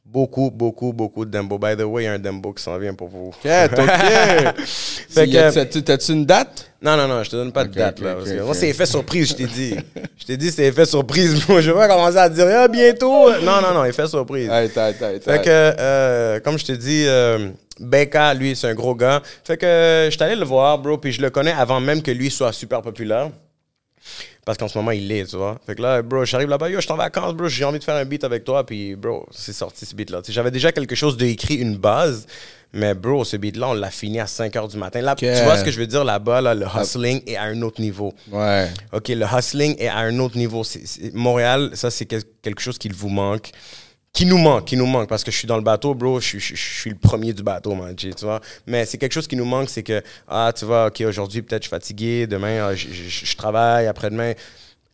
Beaucoup, beaucoup, beaucoup de dembo. By the way, il y a un dembo qui s'en vient pour vous. OK, OK. *laughs* T'as-tu une date? Non, non, non, je te donne pas de date. là, parce que. Moi, c'est effet surprise, je t'ai dit. *laughs* je t'ai dit, c'est effet surprise. *laughs* je vais pas commencer à te dire, ah, bientôt. Non, non, non, effet surprise. Fait que, euh, comme je te dis, euh, Becca, lui, c'est un gros gars. Fait que euh, je suis allé le voir, bro, puis je le connais avant même que lui soit super populaire. Parce qu'en ce moment, il l'est, tu vois. Fait que là, bro, j'arrive là-bas, yo, je suis en vacances, bro, j'ai envie de faire un beat avec toi, puis bro, c'est sorti ce beat-là. J'avais déjà quelque chose d'écrit, une base, mais bro, ce beat-là, on l'a fini à 5 h du matin. Là, tu vois ce que je veux dire là-bas, là, le hustling est à un autre niveau. Ouais. OK, le hustling est à un autre niveau. Montréal, ça, c'est quel- quelque chose qui vous manque. Qui nous manque, qui nous manque, parce que je suis dans le bateau, bro, je, suis- le premier du bateau, man, tu vois. Mais c'est quelque chose qui nous manque, c'est que, ah, tu vois, OK, aujourd'hui, peut-être je suis fatigué, demain, ah, je, travaille, après-demain. Tu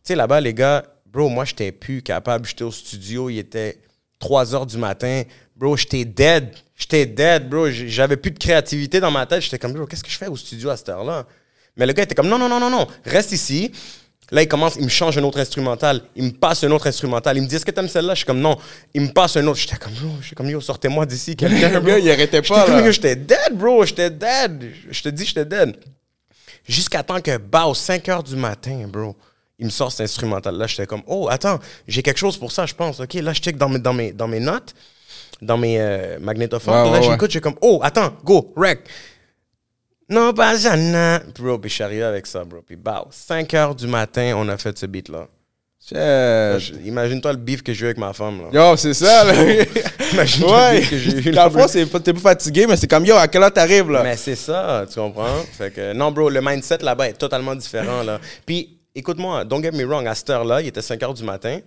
sais, là-bas, les gars, bro, moi, j'étais plus capable. J'étais au studio, il était 3 heures du matin. Bro, j'étais dead. J'étais dead, bro. J'avais plus de créativité dans ma tête. J'étais comme, bro, qu'est-ce que je fais au studio à cette heure-là? Mais le gars était comme, non, non, non, non, non, reste ici. Là, il commence, il me change un autre instrumental. Il me passe un autre instrumental. Il me dit, est-ce que t'aimes celle-là? Je suis comme, non. Il me passe un autre. J'étais comme, j'étais comme, yo, sortez-moi d'ici, *laughs* quelqu'un. Bro. il arrêtait pas, là. yo, J'étais dead, bro. J'étais dead. Je te dis, j'étais dead. Jusqu'à temps que, bah, aux 5 heures du matin, bro, il me sort cet instrumental-là. J'étais comme, oh, attends, j'ai quelque chose pour ça, je pense. OK, là, je check dans mes, dans mes, dans mes notes, dans mes euh, magnétophones. Ouais, là, ouais, j'écoute, j'ai comme, oh, attends, go, rec. Non, pas Jana. Bro, puis je suis arrivé avec ça, bro. Puis, bah, 5 heures du matin, on a fait ce beat-là. Imagine-toi le beef que j'ai eu avec ma femme, là. Yo, c'est ça, là. *laughs* Imagine-toi le ouais. beef que j'ai eu. Dans le fond, t'es pas fatigué, mais c'est comme, yo, à quelle heure t'arrives, là? Mais c'est ça, tu comprends? Fait que, non, bro, le mindset là-bas est totalement différent. Là. Puis, écoute-moi, don't get me wrong, à cette heure-là, il était 5 heures du matin,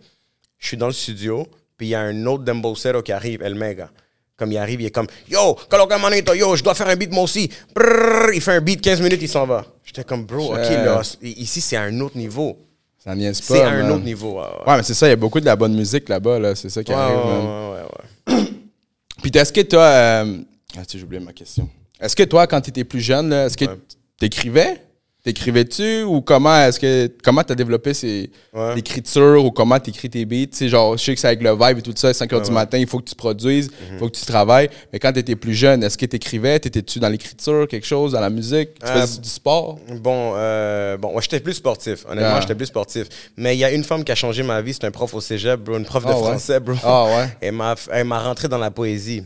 je suis dans le studio, puis il y a un autre Dembocero qui arrive, El Mega. Comme il arrive, il est comme Yo, coloca manito, yo, je dois faire un beat moi aussi. Brrr, il fait un beat 15 minutes, il s'en va. J'étais comme, bro, ok, là, ici c'est à un autre niveau. Ça pas, C'est à un autre niveau. ouais, ouais. Ouais, mais c'est ça, il y a beaucoup de la bonne musique là-bas, là. C'est ça qui Ouais, arrive, ouais, ouais, ouais. *clears throat* Puis est-ce que toi... Euh... Ah, tu j'ai oublié ma question. Est-ce que toi, quand tu étais plus jeune, est-ce que Ouais. t'écrivais? T'écrivais-tu? Ou comment est-ce que... Comment t'as développé ces... Ouais. l'écriture ou comment t'écris tes beats? Genre, je sais que c'est avec le vibe et tout ça, 5 heures du matin, il faut que tu produises, il Mhm. faut que tu travailles. Mais quand t'étais plus jeune, est-ce que t'écrivais? T'étais-tu dans l'écriture, quelque chose, dans la musique? Tu Euh, faisais du sport? Bon, euh, bon, ouais, j'étais plus sportif. Honnêtement, Ah. j'étais plus sportif. Mais il y a une femme qui a changé ma vie. C'est un prof au cégep, bro, une prof de Ah ouais? français, bro. Ah ouais? *laughs* Elle m'a rentré dans la poésie.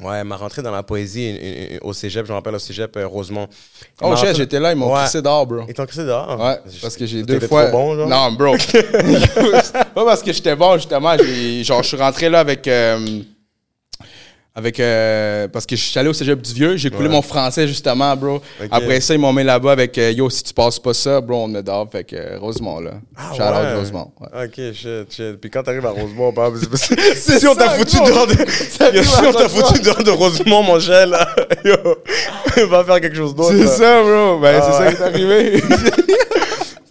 Ouais, m'a rentré dans la poésie au cégep. Je me rappelle au cégep euh, Rosemont. Oh shit, j'étais là, ils m'ont Ouais. crissé dehors, bro. Ils t'ont crissé dehors? Ouais, parce que j'ai deux fois. trop bon, genre? Non, bro. *laughs* *laughs* pas parce que j'étais bon, justement. Genre, je suis rentré là avec. euh, avec euh, parce que je suis allé au cégep du Vieux, j'ai coulé Ouais. mon français, justement, bro. Après ça, ils m'ont mis là-bas avec euh, Yo, si tu passes pas ça, bro, on me dehors. Fait que euh, Rosemont, là. Ah, Shout ouais. Rosemont. ouais. Ok, shit, shit. Puis quand t'arrives à Rosemont, on *laughs* parle. C'est si on t'a ça, foutu dehors de. Ça *laughs* Yo, si on t'a foutu dehors de Rosemont, mon cher, là. *laughs* Yo, va faire quelque chose d'autre. C'est ça, bro. Ben, Ah c'est ça ouais. qui est arrivé.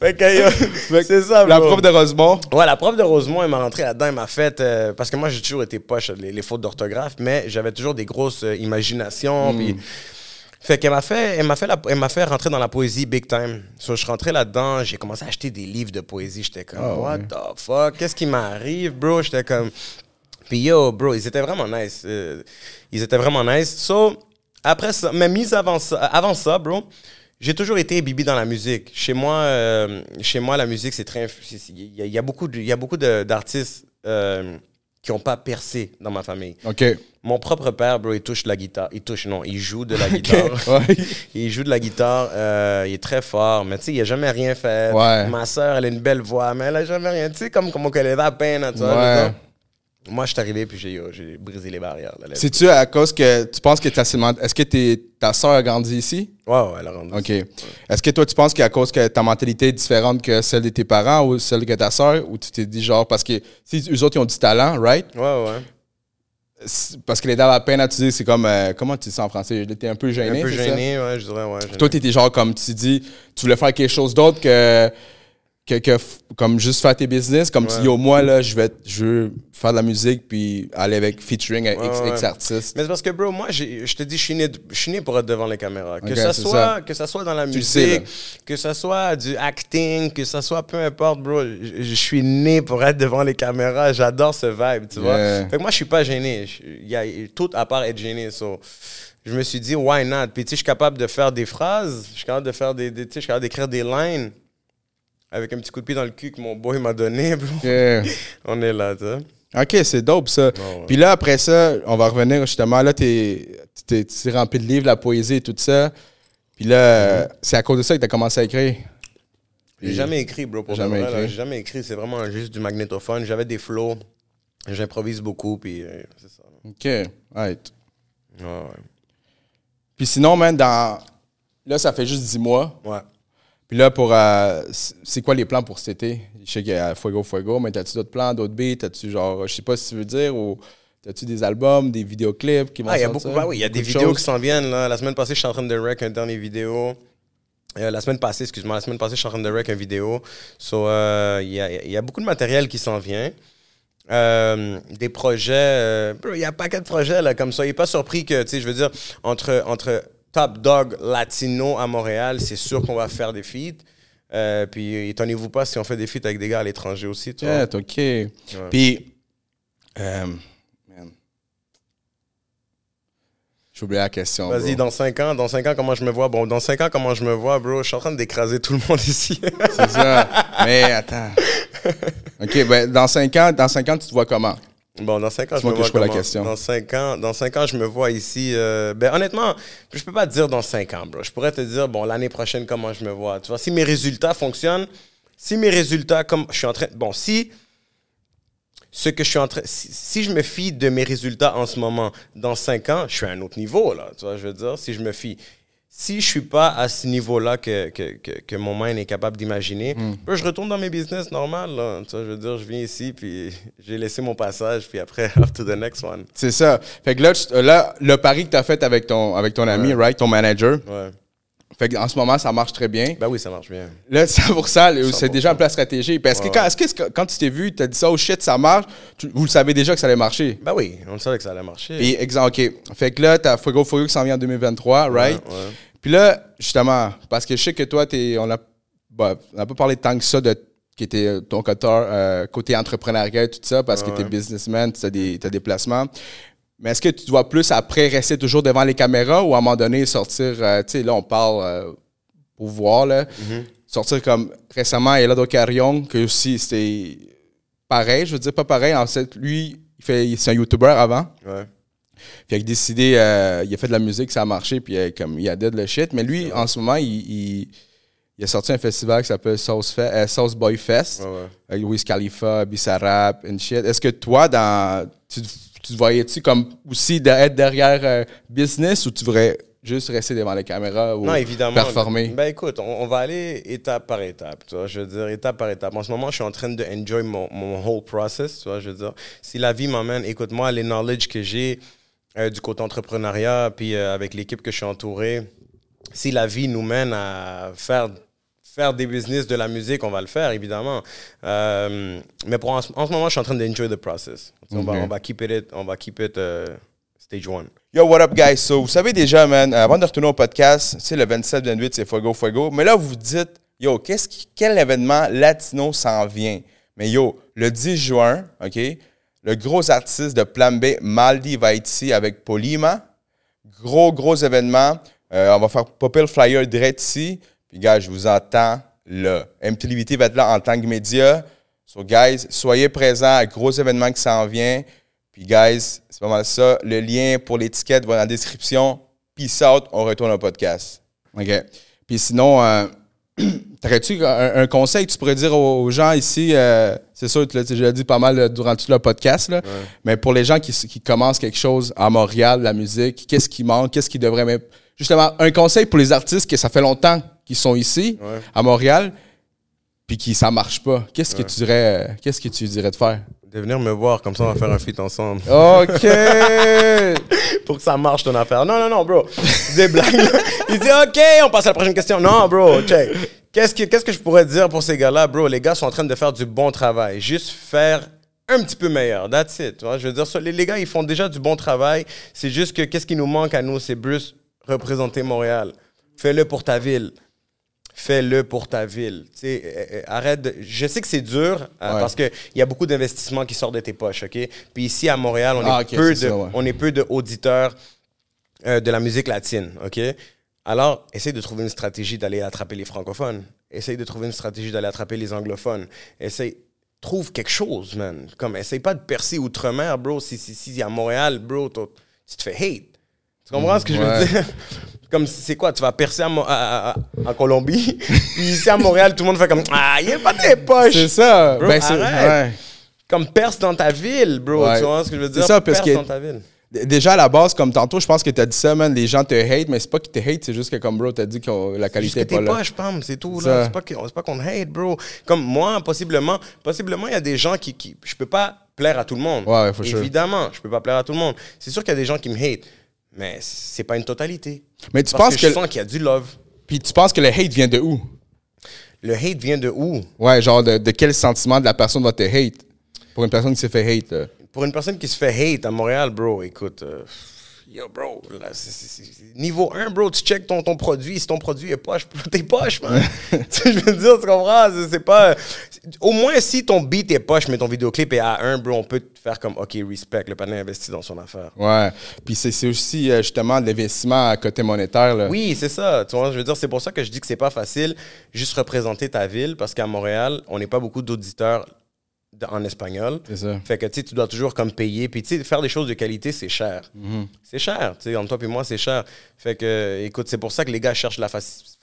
Fait que, yo, *laughs* c'est ça, La bro. prof de Rosemont. Ouais, la prof de Rosemont, elle m'a rentré là-dedans, elle m'a fait. euh, parce que moi, j'ai toujours été poche, les, les fautes d'orthographe, mais j'avais toujours des grosses euh, imaginations. puis- fait qu'elle m'a fait, elle m'a fait, la- elle m'a fait rentrer dans la poésie big time. So, je rentré là-dedans, j'ai commencé à acheter des livres de poésie. J'étais comme, Ah, what the fuck, qu'est-ce qui m'arrive, bro? J'étais comme. Puis yo, bro, ils étaient vraiment nice. euh, ils étaient vraiment nice. So, après ça, mais mis avant ça, avant ça bro, j'ai toujours été bibi dans la musique. Chez moi, euh, chez moi la musique, c'est très. Il y, y a beaucoup de- il y a beaucoup de- d'artistes euh, qui n'ont pas percé dans ma famille. OK. Mon propre père, bro, il touche la guitare. Il touche, non, il joue de la *laughs* guitare. Ouais. *laughs* Il joue de la guitare, euh, il est très fort, mais tu sais, il a jamais rien fait. Ouais. Ma soeur, elle a une belle voix, mais elle a jamais rien. Tu sais, comme, comme qu'elle est à peine, tu vois. Ouais. Moi, je suis arrivé, puis j'ai brisé les barrières. là, là. C'est-tu à cause que tu penses que ta, est-ce que t'es- ta soeur a grandi ici? Ouais, ouais, elle a rendu. OK. Est-ce que toi, tu penses qu'à cause que ta mentalité est différente que celle de tes parents ou celle de ta soeur? Ou tu t'es dit genre, parce que si eux autres, ils ont du talent, right? Ouais, ouais. C'est- Parce que les dans la peine à tu dis, c'est comme, euh, comment tu dis ça en français? J'étais un peu gêné, un peu c'est ça? gêné, ouais, je dirais, ouais. gêné. Toi, t'étais genre comme tu dis, tu voulais faire quelque chose d'autre que, que, comme juste faire tes business. Comme tu Ouais. dis, au moins, là, je vais je veux faire de la musique puis aller avec featuring avec Ouais, X, artistes. Mais c'est parce que, bro, moi, je te dis, je suis né, je suis né pour être devant les caméras. Que, Ok, ça soit, ça. que ça soit dans la Tu sais, musique, que ça soit du acting, que ça soit peu importe, bro. Je, je suis né pour être devant les caméras. J'adore ce vibe, tu vois. Fait que moi, je suis pas gêné. Il y a tout à part être gêné. so. Je me suis dit, why not? Puis, tu sais, je suis capable de faire des phrases. Je suis capable de faire des, des- tu sais, je suis capable d'écrire des lines avec un petit coup de pied dans le cul que mon boy m'a donné. Yeah. *laughs* On est là, tu sais. OK, c'est dope, ça. ouais. Puis là, après ça, on va revenir justement. Là, t'es, t'es rempli de livres, la poésie et tout ça. Puis là, euh, c'est à cause de ça que t'as commencé à écrire? J'ai jamais écrit, bro, pour Jamais vrai, écrit. J'ai jamais écrit. C'est vraiment juste du magnétophone. J'avais des flows. J'improvise beaucoup, puis euh, c'est ça. OK, right. Ouais. Puis sinon, man, dans... Là, ça fait juste 10 mois. Ouais. Puis là, pour. euh, c'est quoi les plans pour cet été? Je sais qu'il y a Fuego Fuego, mais t'as-tu d'autres plans, d'autres beats? T'as-tu genre. Je sais pas si tu veux dire, ou t'as-tu des albums, des vidéoclips qui vont Ah, il y a beaucoup. bah oui, il y a des de vidéos choses? qui s'en viennent. Là. La semaine passée, je suis en train de rec un dernier vidéo. Euh, la semaine passée, excuse-moi, la semaine passée, je suis en train de rec un vidéo. So, euh, il y, a, il y a beaucoup de matériel qui s'en vient. Euh, des projets, euh, il y a pas paquet de projets là, comme ça. Il n'est pas surpris que, tu sais, je veux dire, entre, entre Top Dog Latino à Montréal, c'est sûr qu'on va faire des feats. Euh, puis étonnez-vous pas si on fait des feats avec des gars à l'étranger aussi, tu vois. Yeah, OK. Puis. euh, man. J'ai oublié la question. Vas-y, dans 5 ans, dans 5 ans, comment je me vois? Bon, dans 5 ans, comment je me vois, bro? Je suis en train d'écraser tout le monde ici. C'est ça. Mais attends. *laughs* OK, ben, dans 5 ans, dans cinq ans, tu te vois comment? Bon, dans 5 ans, je me vois je la question. Dans 5 ans, dans cinq ans, je me vois ici. euh, ben, honnêtement, je peux pas te dire dans 5 ans, bro. Je pourrais te dire, bon, l'année prochaine, comment je me vois. Tu vois, si mes résultats fonctionnent, si mes résultats, comme je suis en train. Bon, si ce que je suis en train. Si, si je me fie de mes résultats en ce moment, dans 5 ans, je suis à un autre niveau, là. Tu vois, je veux dire, si je me fie. Si je suis pas à ce niveau-là que, que, que, que mon mind est capable d'imaginer, ben, je retourne dans mes business normal, là. Tu vois, je veux dire, je viens ici, puis *laughs* j'ai laissé mon passage, puis après, *laughs* off to the next one. C'est ça. Fait que là, tu- euh, là le pari que tu as fait avec ton, avec ton ami, right, ton manager, Ouais. Fait qu'en ce moment, ça marche très bien. Ben oui, ça marche bien. Là, *laughs* c'est pour ça, le- c'est 100%. déjà un plan stratégique. Parce que Ouais, est-ce que quand tu t'es vu, tu as dit ça, oh shit, ça marche, tu- vous le savez déjà que ça allait marcher? Ben oui, on savait que ça allait marcher. Puis, exemple, OK. Fait que là, tu as Fuego Fuego qui s'en vient en 2023, right? Ouais, ouais. Puis là, justement, parce que je sais que toi, on a, bah, n'a pas parlé tant que ça de qui était euh, ton côté, euh, côté entrepreneurial, tout ça, parce que tu es businessman, tu as des placements. Mais est-ce que tu dois plus après rester toujours devant les caméras ou à un moment donné sortir, euh, tu sais, là, on parle euh, pour voir, là, sortir comme récemment, Elado Carrion, que aussi c'était pareil, je veux dire pas pareil, en fait, lui, il fait, c'est un YouTuber avant. Ouais. Puis il a décidé, euh, il a fait de la musique, ça a marché, puis euh, comme il a dead le shit. Mais lui, en ce moment, il, il, il a sorti un festival qui s'appelle Sauce, Fe- euh, Sauce Boy Fest, Ouais, ouais. avec Wiz Khalifa, Bissarap, and shit. Est-ce que toi, dans, tu, tu te voyais-tu comme aussi d'être derrière euh, business ou tu voudrais juste rester devant les caméras ou Non, évidemment. performer? Ben écoute, on, on va aller étape par étape. Tu vois, je veux dire, étape par étape. En ce moment, je suis en train de enjoy mon, mon whole process. Tu vois, je veux dire, si la vie m'emmène, écoute-moi, les knowledge que j'ai euh, du côté entrepreneuriat, puis euh, avec l'équipe que je suis entouré, si la vie nous mène à faire faire des business de la musique, on va le faire, évidemment. Euh, mais pour en, ce- en ce moment, je suis en train d'enjoy the process. On, va, on va keep it, on va keep it euh, stage one. Yo, what up, guys? So, vous savez déjà, man, euh, avant de retourner au podcast, sais, le 27-28, c'est Fuego Fuego. Mais là, vous vous dites, yo, qu'est-ce qui, quel événement latino s'en vient? Mais yo, le 10 juin, OK, le gros artiste de Plan B, Maldi, va être ici avec Polima. Gros, gros événement. Euh, on va faire popper le flyer direct ici. Puis, gars, je vous entends là. MTLVT va être là en tant que média. So, guys, soyez présents. Gros événement qui s'en vient. Puis, guys, c'est pas mal ça. Le lien pour l'étiquette va dans la description. Peace out. On retourne au podcast. OK. Puis sinon, euh, *clears throat* t'aurais-tu un, un conseil que tu pourrais dire aux, aux gens ici? euh, c'est sûr, tu l'as déjà dit pas mal durant tout le podcast, là, mais pour les gens qui, qui commencent quelque chose à Montréal, la musique, qu'est-ce qui manque? Qu'est-ce qu'ils devraient mettre? Justement, un conseil pour les artistes que ça fait longtemps qu'ils sont ici, Ouais. à Montréal, puis qui ça marche pas. Qu'est-ce que tu dirais, euh, qu'est-ce que tu dirais de faire? De venir me voir, comme ça, on va faire un feat ensemble. OK! *laughs* pour que ça marche ton affaire. Non, non, non, bro. Il dit blague. là. Il dit, OK, on passe à la prochaine question. Non, bro, check. Qu'est-ce que, qu'est-ce que je pourrais dire pour ces gars-là, bro? Les gars sont en train de faire du bon travail. Juste faire un petit peu meilleur. That's it. tu vois? Je veux dire, ça, les, les gars, ils font déjà du bon travail. C'est juste que qu'est-ce qui nous manque à nous? C'est Bruce représenter Montréal. Fais-le pour ta ville. Fais-le pour ta ville. Tu sais, euh, euh, arrête de- Je sais que c'est dur euh, Ouais. parce qu'il y a beaucoup d'investissements qui sortent de tes poches, OK? Puis ici, à Montréal, on Ah, est peu c'est de, ça, ouais. on est peu d'auditeurs euh, de la musique latine, OK? Alors, essaye de trouver une stratégie d'aller attraper les francophones. Essaye de trouver une stratégie d'aller attraper les anglophones. Essaye... Trouve quelque chose, man. Comme, essaye pas de percer outre-mer, bro. Si, si, si à Montréal, bro, tu te fais hate. Tu comprends ce que je veux dire? *laughs* Comme, c'est quoi? Tu vas percer à à- à- Colombie, *laughs* puis ici à Montréal, tout le monde fait comme, ah, il a pas tes poches. c'est ça! Bro, Ben, c'est- arrête. ouais. Comme perce dans ta ville, bro. Ouais. Tu vois ce que je veux C'est dire? ça, parce perce que- dans ta ville. Déjà, à la base, comme tantôt, je pense que t'as dit ça, man, les gens te hate, mais c'est pas qu'ils te hate, c'est juste que, comme bro, t'as dit que la Juste qualité que est t'es pas là. pas, je pense, c'est tout. Là. C'est pas que- c'est pas qu'on hate, bro. Comme moi, possiblement, possiblement, il y a des gens qui, qui. Je peux pas plaire à tout le monde. Ouais, ouais, for sure. Évidemment, je peux pas plaire à tout le monde. C'est sûr qu'il y a des gens qui me hate, mais c'est pas une totalité. Mais tu Parce penses que, que. je sens qu'il y a du love. Puis tu penses que le hate vient de où? Le hate vient de où? Ouais, genre, de, de quel sentiment de la personne va te hate? Pour une personne qui s'est fait hate, là. Pour une personne qui se fait hate à Montréal, bro, écoute. euh, Yo, bro, là, c'est- c'est- c'est- niveau 1, bro, tu check ton, ton produit. Si ton produit est poche, *laughs* t'es poche, man. *laughs* tu sais, je veux dire, tu comprends? C'est- C'est pas. Au moins, si ton beat est poche, mais ton vidéoclip est à 1, bro, on peut te faire comme, OK, respect, le panneau investi dans son affaire. Ouais. Puis c'est aussi, euh, justement, de l'investissement à côté monétaire, là. Oui, c'est ça. Tu vois, je veux dire, c'est pour ça que je dis que c'est pas facile juste représenter ta ville, parce qu'à Montréal, on n'est pas beaucoup d'auditeurs de- en espagnol. C'est ça. Fait que tu tu dois toujours comme payer. Puis tu sais, faire des choses de qualité, c'est cher. Mhm. C'est cher. Tu sais, entre toi et moi, c'est cher. Fait que, écoute, c'est pour ça que les gars cherchent la facilité.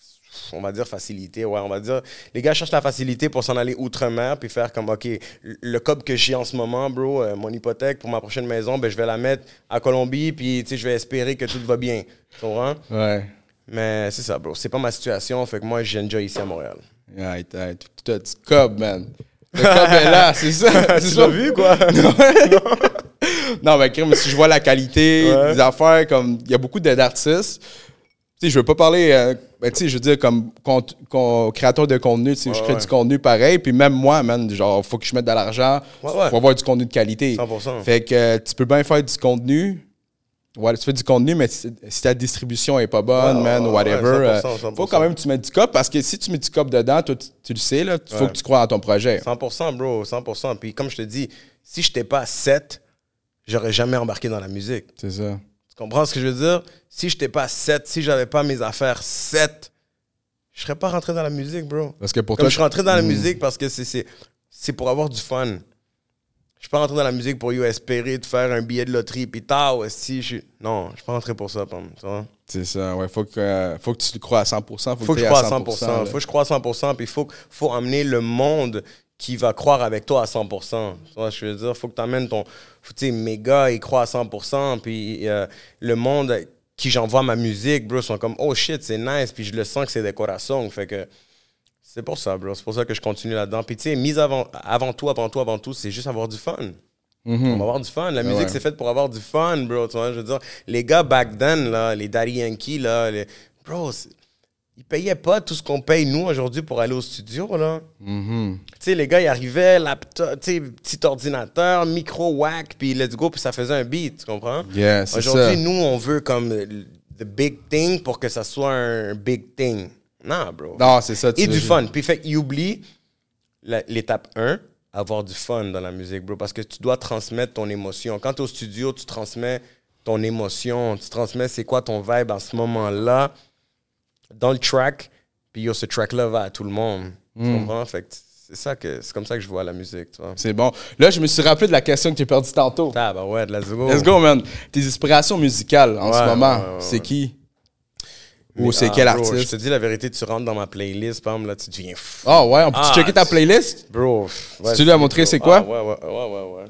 On va dire facilité, ouais, on va dire. Les gars cherchent la facilité pour s'en aller outre-mer puis faire comme, OK, le cob que j'ai en ce moment, bro, euh, mon hypothèque pour ma prochaine maison, ben, je vais la mettre à Colombie puis, tu sais, je vais espérer que tout va bien. Tu comprends? Ouais. Mais c'est ça, bro. C'est pas ma situation. Fait que moi, j'enjoy ici à Montréal. Tout un petit cob, man. Le est là, *laughs* c'est ça. tu l'as vu, quoi? *laughs* *laughs* Non, mais crime, si je vois la qualité Ouais. des affaires, comme il y a beaucoup d'artistes. Tu sais, je veux pas parler, euh, ben, tu sais, je veux dire, comme créateur de contenu, tu sais, je crée ouais. du contenu pareil, puis même moi, man, genre, faut que je mette de l'argent, faut avoir du contenu de qualité. 100%. Fait que euh, tu peux bien faire du contenu, ouais, tu fais du contenu, mais si, si ta distribution est pas bonne, man, whatever, ouais, 100%, euh, 100%. faut quand même que tu mettes du cop, parce que si tu mets du cop dedans, toi, tu, tu le sais, là, il faut que tu crois en ton projet. 100%, bro, 100%. Puis comme je te dis, si je n'étais pas 7, j'aurais jamais embarqué dans la musique. C'est ça. Tu comprends ce que je veux dire? Si je n'étais pas 7, si j'avais pas mes affaires 7, je serais pas rentré dans la musique, bro. Parce que pour Comme toi, je suis rentré dans la Mm. musique parce que c'est pour avoir du fun. Je suis pas rentré dans la musique pour you espérer de faire un billet de loterie puis tao, si je suis- non, je suis pas rentré pour ça, Pam, tu vois? C'est ça, ouais. Faut que, euh, faut que tu le crois à 100%. Faut, faut que je t'aies croie à 100%. là. faut que je croie à 100%, puis faut, faut amener le monde qui va croire avec toi à 100%. Tu vois, ce que je veux dire, faut que tu amènes ton... Tu sais, mes gars, ils croient à 100%, puis euh, le monde qui j'envoie ma musique, bro, sont comme « Oh shit, c'est nice », puis je le sens que c'est des coraçons. Fait que c'est pour ça, bro. C'est pour ça que je continue là-dedans. Puis tu sais, mise avant, avant tout, avant tout, avant tout, c'est juste avoir du fun. On va avoir du fun. La musique, Mm-hmm. ouais. c'est fait pour avoir du fun, bro. Tu vois, je veux dire, les gars back then, là, les Daddy Yankee, là, les- bro, ils payaient pas tout ce qu'on paye, nous, aujourd'hui, pour aller au studio, là. Mm-hmm. Tu sais, les gars, ils arrivaient, laptop, tu sais, petit ordinateur, micro, whack, puis let's go, puis ça faisait un beat, tu comprends? Yeah, Aujourd'hui, nous, on veut comme the big thing pour que ça soit un big thing. Non, bro. Non, c'est ça. tu Et du fun. Puis fait qu'il oublie l'étape 1, avoir du fun dans la musique, bro. Parce que tu dois transmettre ton émotion. Quand tu es au studio, tu transmets ton émotion. Tu transmets c'est quoi ton vibe à ce moment-là dans le track. Puis yo, ce track-là va à tout le monde. Tu Hmm. comprends? Fait que c'est ça que c'est comme ça que je vois la musique, tu vois. C'est bon. Là, je me suis rappelé de la question que tu as perdue tantôt. Ah bah ouais, let's go. Let's go, man. Tes inspirations musicales en Ouais, ce moment, ouais, ouais, ouais. c'est qui? Ou c'est ah, quel bro, Je artiste? te dis la vérité, tu rentres dans ma playlist, pam, là, tu deviens fou. Ah ouais, on peut Ah, checker ta playlist? Bro, ouais, tu lui as montré c'est quoi? Ah, ouais, ouais, ouais, ouais, ouais.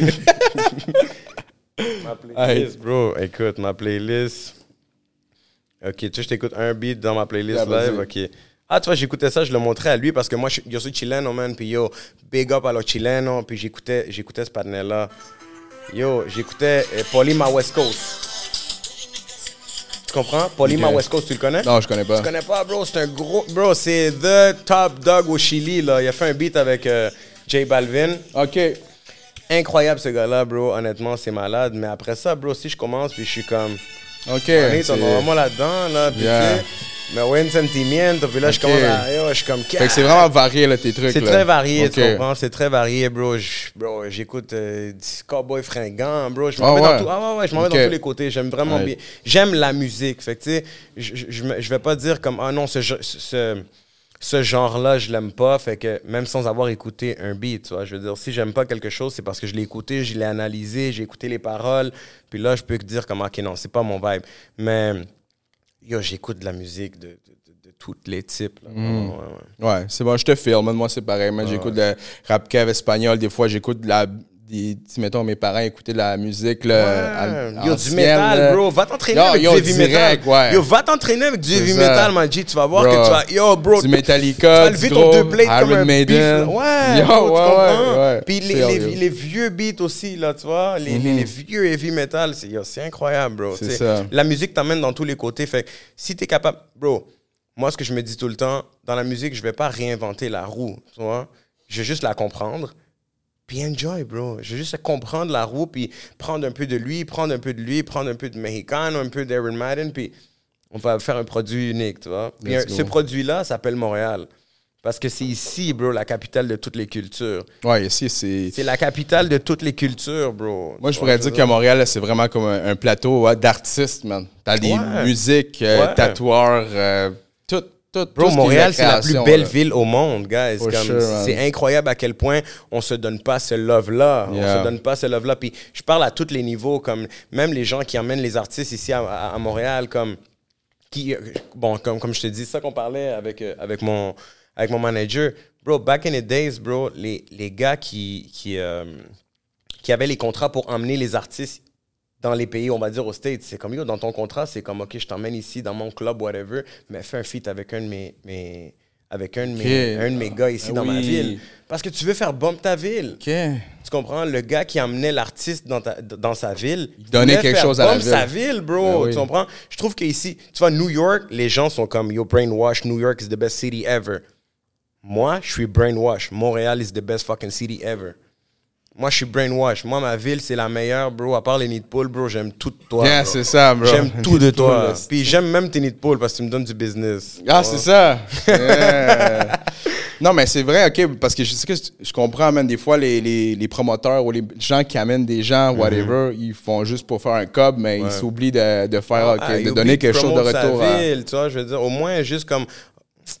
*laughs* ma playlist, bro. Écoute, ma playlist. Ok, tu sais, je t'écoute un beat dans ma playlist Yeah, live. Ok. Ah, tu vois, j'écoutais ça, je le montrais à lui parce que moi, je, yo suis chileno, man. Puis yo, big up à los chilenos. Puis j'écoutais, j'écoutais ce partenaire-là. Yo, j'écoutais euh, Polima West Coast. Tu comprends? Polima Ok. West Coast, tu le connais? Non, je connais pas. Tu connais pas, bro? C'est un gros. Bro, c'est The Top Dog au Chili, là. Il a fait un beat avec euh, J Balvin. OK. Incroyable, ce gars-là, bro. Honnêtement, c'est malade. Mais après ça, bro, si je commence, puis je suis comme. OK. Est c'est- vraiment là-dedans, là. Puis Yeah. Mais ouais, un sentimiento. Puis là, je commence à. yo, je suis comme. Fait que c'est vraiment varié, là, tes trucs. C'est très varié, tu comprends? C'est très varié, bro. J'écoute euh, cowboy fringant, bro. Je m'en Ah mets ouais? dans tout. Ah ouais, ouais, je m'en Ok. mets dans tous les côtés. J'aime vraiment bien. J'aime la musique. Fait que, tu sais, je, vais pas dire comme, ah non, ce, ce genre-là, je l'aime pas. Fait que même sans avoir écouté un beat, tu vois, je veux dire, si j'aime pas quelque chose, c'est parce que je l'ai écouté, je l'ai analysé, j'ai écouté les paroles. Puis là, je peux te dire comme, ok, non, c'est pas mon vibe. Mais, yo, j'écoute de la musique de, de, de, de tous les types. là. Mm. Ouais, ouais, ouais. Ouais, c'est bon, je te filme. Moi, c'est pareil. man. J'écoute le rap cave espagnol. Des fois, j'écoute de la des, tu- mettons, mes parents écoutaient de la musique, là, Yo, du métal, bro. Va t'entraîner avec yo, du heavy metal. ouais. Yo, va t'entraîner avec du heavy metal, man G. Tu vas voir Bro. que tu vas. Yo, bro. Du tu Metallica, vas du lever ton deux blades comme Iron un Maiden. beef. Ouais, Yo, bro, tu ouais, ouais, ouais. Puis les, Sérieux. les, les vieux beats aussi, là, tu vois. Les, les vieux heavy metal, c'est incroyable, bro. C'est tu ça. La musique t'emmène dans tous les côtés. Fait si t'es capable. Bro, moi, ce que je me dis tout le temps, dans la musique, je vais pas réinventer la roue, tu vois. Je vais juste la comprendre. Puis enjoy, bro. Je vais juste comprendre la roue, puis prendre un peu de lui, prendre un peu de lui, prendre un peu de Mexicano, un peu d'Aaron Madden, puis on va faire un produit unique, tu vois. Puis un- ce produit-là s'appelle Montréal. Parce que c'est ici, bro, la capitale de toutes les cultures. Ouais, ici, c'est. C'est la capitale de toutes les cultures, bro. Moi, je pourrais dire veux qu'à Montréal, c'est vraiment comme un, un plateau ouais, d'artistes, man. T'as des Ouais. musiques, euh, Ouais. tatoueurs, euh, tout, tout. tout Bro, ce Montréal, c'est la plus belle là. ville au monde, guys. Sure, c'est incroyable à quel point on se donne pas ce love-là. On Yeah. se donne pas ce love-là. Puis je parle à tous les niveaux, comme même les gens qui emmènent les artistes ici à, à- à Montréal, comme qui, bon, comme, comme je te dis, ça qu'on parlait avec, euh, avec, mon, avec mon manager. Bro, back in the days, bro, les, les gars qui, qui, euh, qui avaient les contrats pour emmener les artistes dans les pays, on va dire aux States, c'est comme, yo, dans ton contrat, c'est comme, OK, je t'emmène ici dans mon club, whatever, mais fais un feat avec un de mes, mes- avec un de, mes, un de mes gars ici Ah dans ma ville. Parce que tu veux faire bump ta ville. OK. Tu comprends? Le gars qui emmenait l'artiste dans, ta- dans sa ville, il donnait quelque faire chose à la ville. sa ville, bro. Ben oui. Tu comprends? Je trouve qu'ici, tu vois, New York, les gens sont comme, yo, brainwash, New York is the best city ever. Moi, je suis brainwash. Montréal is the best fucking city ever. Moi, je suis brainwash. Moi, ma ville, c'est la meilleure, bro. À part les nids de poule, bro, j'aime tout de toi. Yeah, c'est ça, bro. J'aime tout de toi. Puis j'aime même tes nids de poule parce que tu me donnes du business. Ah, c'est ça. Yeah. *laughs* non, mais c'est vrai, OK, parce que je sais que je comprends, man, des fois, les, les, les promoteurs ou les gens qui amènent des gens, whatever, ils font juste pour faire un cob, mais ils s'oublient de, de faire, Ah, il de donner quelque chose de retour. à- ville, tu vois, je veux dire, au moins juste comme.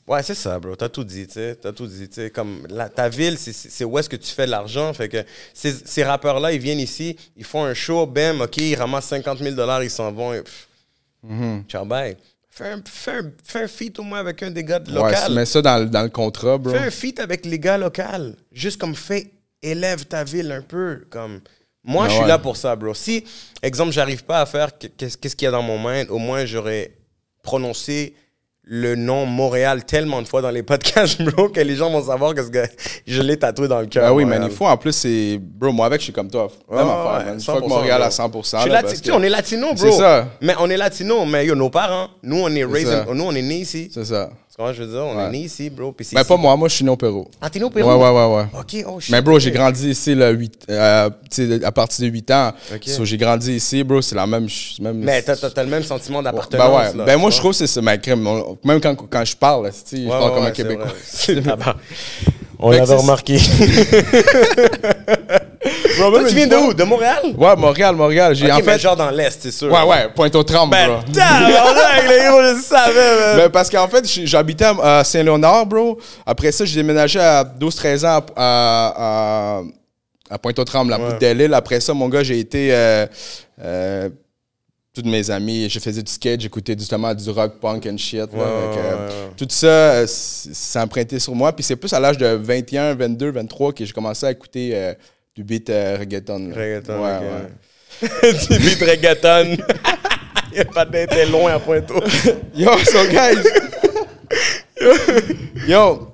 Ouais, c'est ça, bro. T'as tout dit, tu sais. T'as tout dit, tu sais. Comme la- ta ville, c'est- où est-ce que tu fais de l'argent. Fait que ces, ces rappeurs-là, ils viennent ici, ils font un show, bam, OK, ils ramassent 50 000 ils s'en vont. Et, pff, Mm-hmm. Ciao, bye. Fais un, fais, un, fais un feat au moins avec un des gars de Ouais, local. mets ça dans, le- dans le contrat, bro. Fais un feat avec les gars locaux. Juste comme fais, élève ta ville un peu. Comme moi, Ah je suis ouais. là pour ça, bro. Si, exemple, j'arrive pas à faire que- qu'est-ce qu'est-ce qu'il y a dans mon mind, au moins j'aurais prononcé le nom Montréal tellement de fois dans les podcasts, *laughs* bro, que les gens vont savoir que ce gars- je l'ai tatoué dans le cœur. Ah oui, mais il faut en plus, c'est. Bro, moi avec, je suis comme toi. Même Ouais, affaire, man. 100%, Fuck Montréal à bro. 100%. Je suis là, que- on est latino, bro. C'est ça. Mais on est latino, mais yo, nos parents, nous, on est raised, nous, on est nés ici. C'est ça. Tu comprends je veux dire? On Ouais. est nés ici, bro. puis c'est Mais ici. pas moi, moi, je suis né au Pérou. Ah, t'es né au Pérou? Ouais, ouais, ouais, ouais. OK, oh shit. Mais bro, j'ai grandi ici là, huit- euh, tu sais, à partir de 8 ans. Ok. So, j'ai grandi ici, bro, c'est la même. ch- même Mais t'as, t'as- t'as le même sentiment Ben d'appartenance. ouais, là, ben tu moi je trouve que c'est ça, ma crème. on- Même quand, quand je parle, là, tu sais, je Ouais, parle ouais, comme un ouais, c'est Québécois. vrai. C'est tabac. On l'avait remarqué. *laughs* Bro, Toi, même tu viens de où? De Montréal? Ouais, Montréal, Montréal. J'ai en mais fait. genre dans l'Est, c'est sûr. Ouais, ouais, Pointe-aux-Trembles, Ben, bro. les gros, je savais, man. Ben, parce qu'en fait, j'habitais à Saint-Léonard, bro. Après ça, j'ai déménagé à 12-13 ans à, à, à- à Pointe-aux-Trembles, à bout de l'île. Après ça, mon gars, j'ai été. Euh, euh, tous mes amis, je faisais du skate, j'écoutais justement du rock, punk and shit. là. Euh. Tout ça, euh, emprunté sur moi. Puis c'est plus à l'âge de 21, 22, 23 que j'ai commencé à écouter euh, du beat reggaeton. là. Reggaeton, Ouais, ouais. *laughs* du beat reggaeton. *laughs* Il n'y a pas d'être loin à Pointeau. *laughs* Yo, so guys. Yo.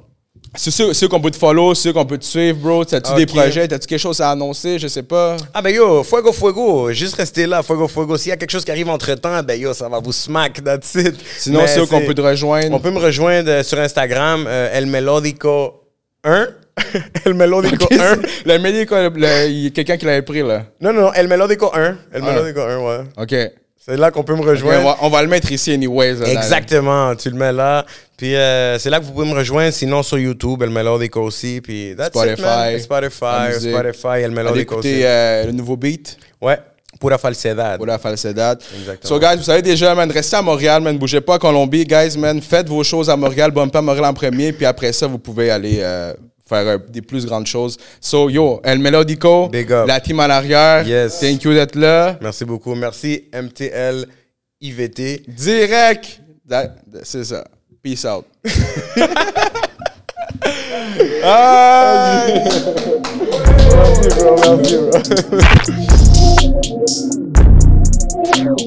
C'est ceux, ceux qu'on peut te follow, ceux qu'on peut te suivre, bro. T'as-tu des Ok. projets? T'as-tu quelque chose à annoncer? Je sais pas. Ah ben yo, fuego fuego, juste restez là, fuego fuego. S'il y a quelque chose qui arrive entre temps, ben yo, ça va vous smack, that's it. Sinon, Mais ceux qu'on peut te rejoindre. On peut me rejoindre euh, sur Instagram, euh, El Melodico 1. *laughs* El Melodico Ok, 1. c'est- *laughs* Le a quelqu'un qui l'avait pris, là. Non, non, non, El Melodico 1. El Un. Melodico 1, ouais. OK. C'est là qu'on peut me rejoindre. on, va, on va le mettre ici, anyways. là, Exactement, tu le mets là. Puis euh, c'est là que vous pouvez me rejoindre. Sinon, sur YouTube, El Melodico aussi. Puis that's Spotify, it, man. Spotify. Spotify, El Allez Melodico aussi. écouter euh, le nouveau beat. Ouais, Pura Falsedad. Pour la falsedad. Exactement. So, guys, vous savez déjà, man, restez à Montréal, man. Bougez pas à Colombie, guys, man. Faites vos choses à Montréal. Bumpez à Montréal en premier. Puis après ça, vous pouvez aller euh, faire euh, des plus grandes choses. So, yo, El Melodico. Big up. La team en arrière. Yes. Thank you d'être là. Merci beaucoup. Merci, MTL IVT. Direct. That- C'est ça. Peace out. Ah! *laughs* Merci, bro. Merci, bro. *laughs*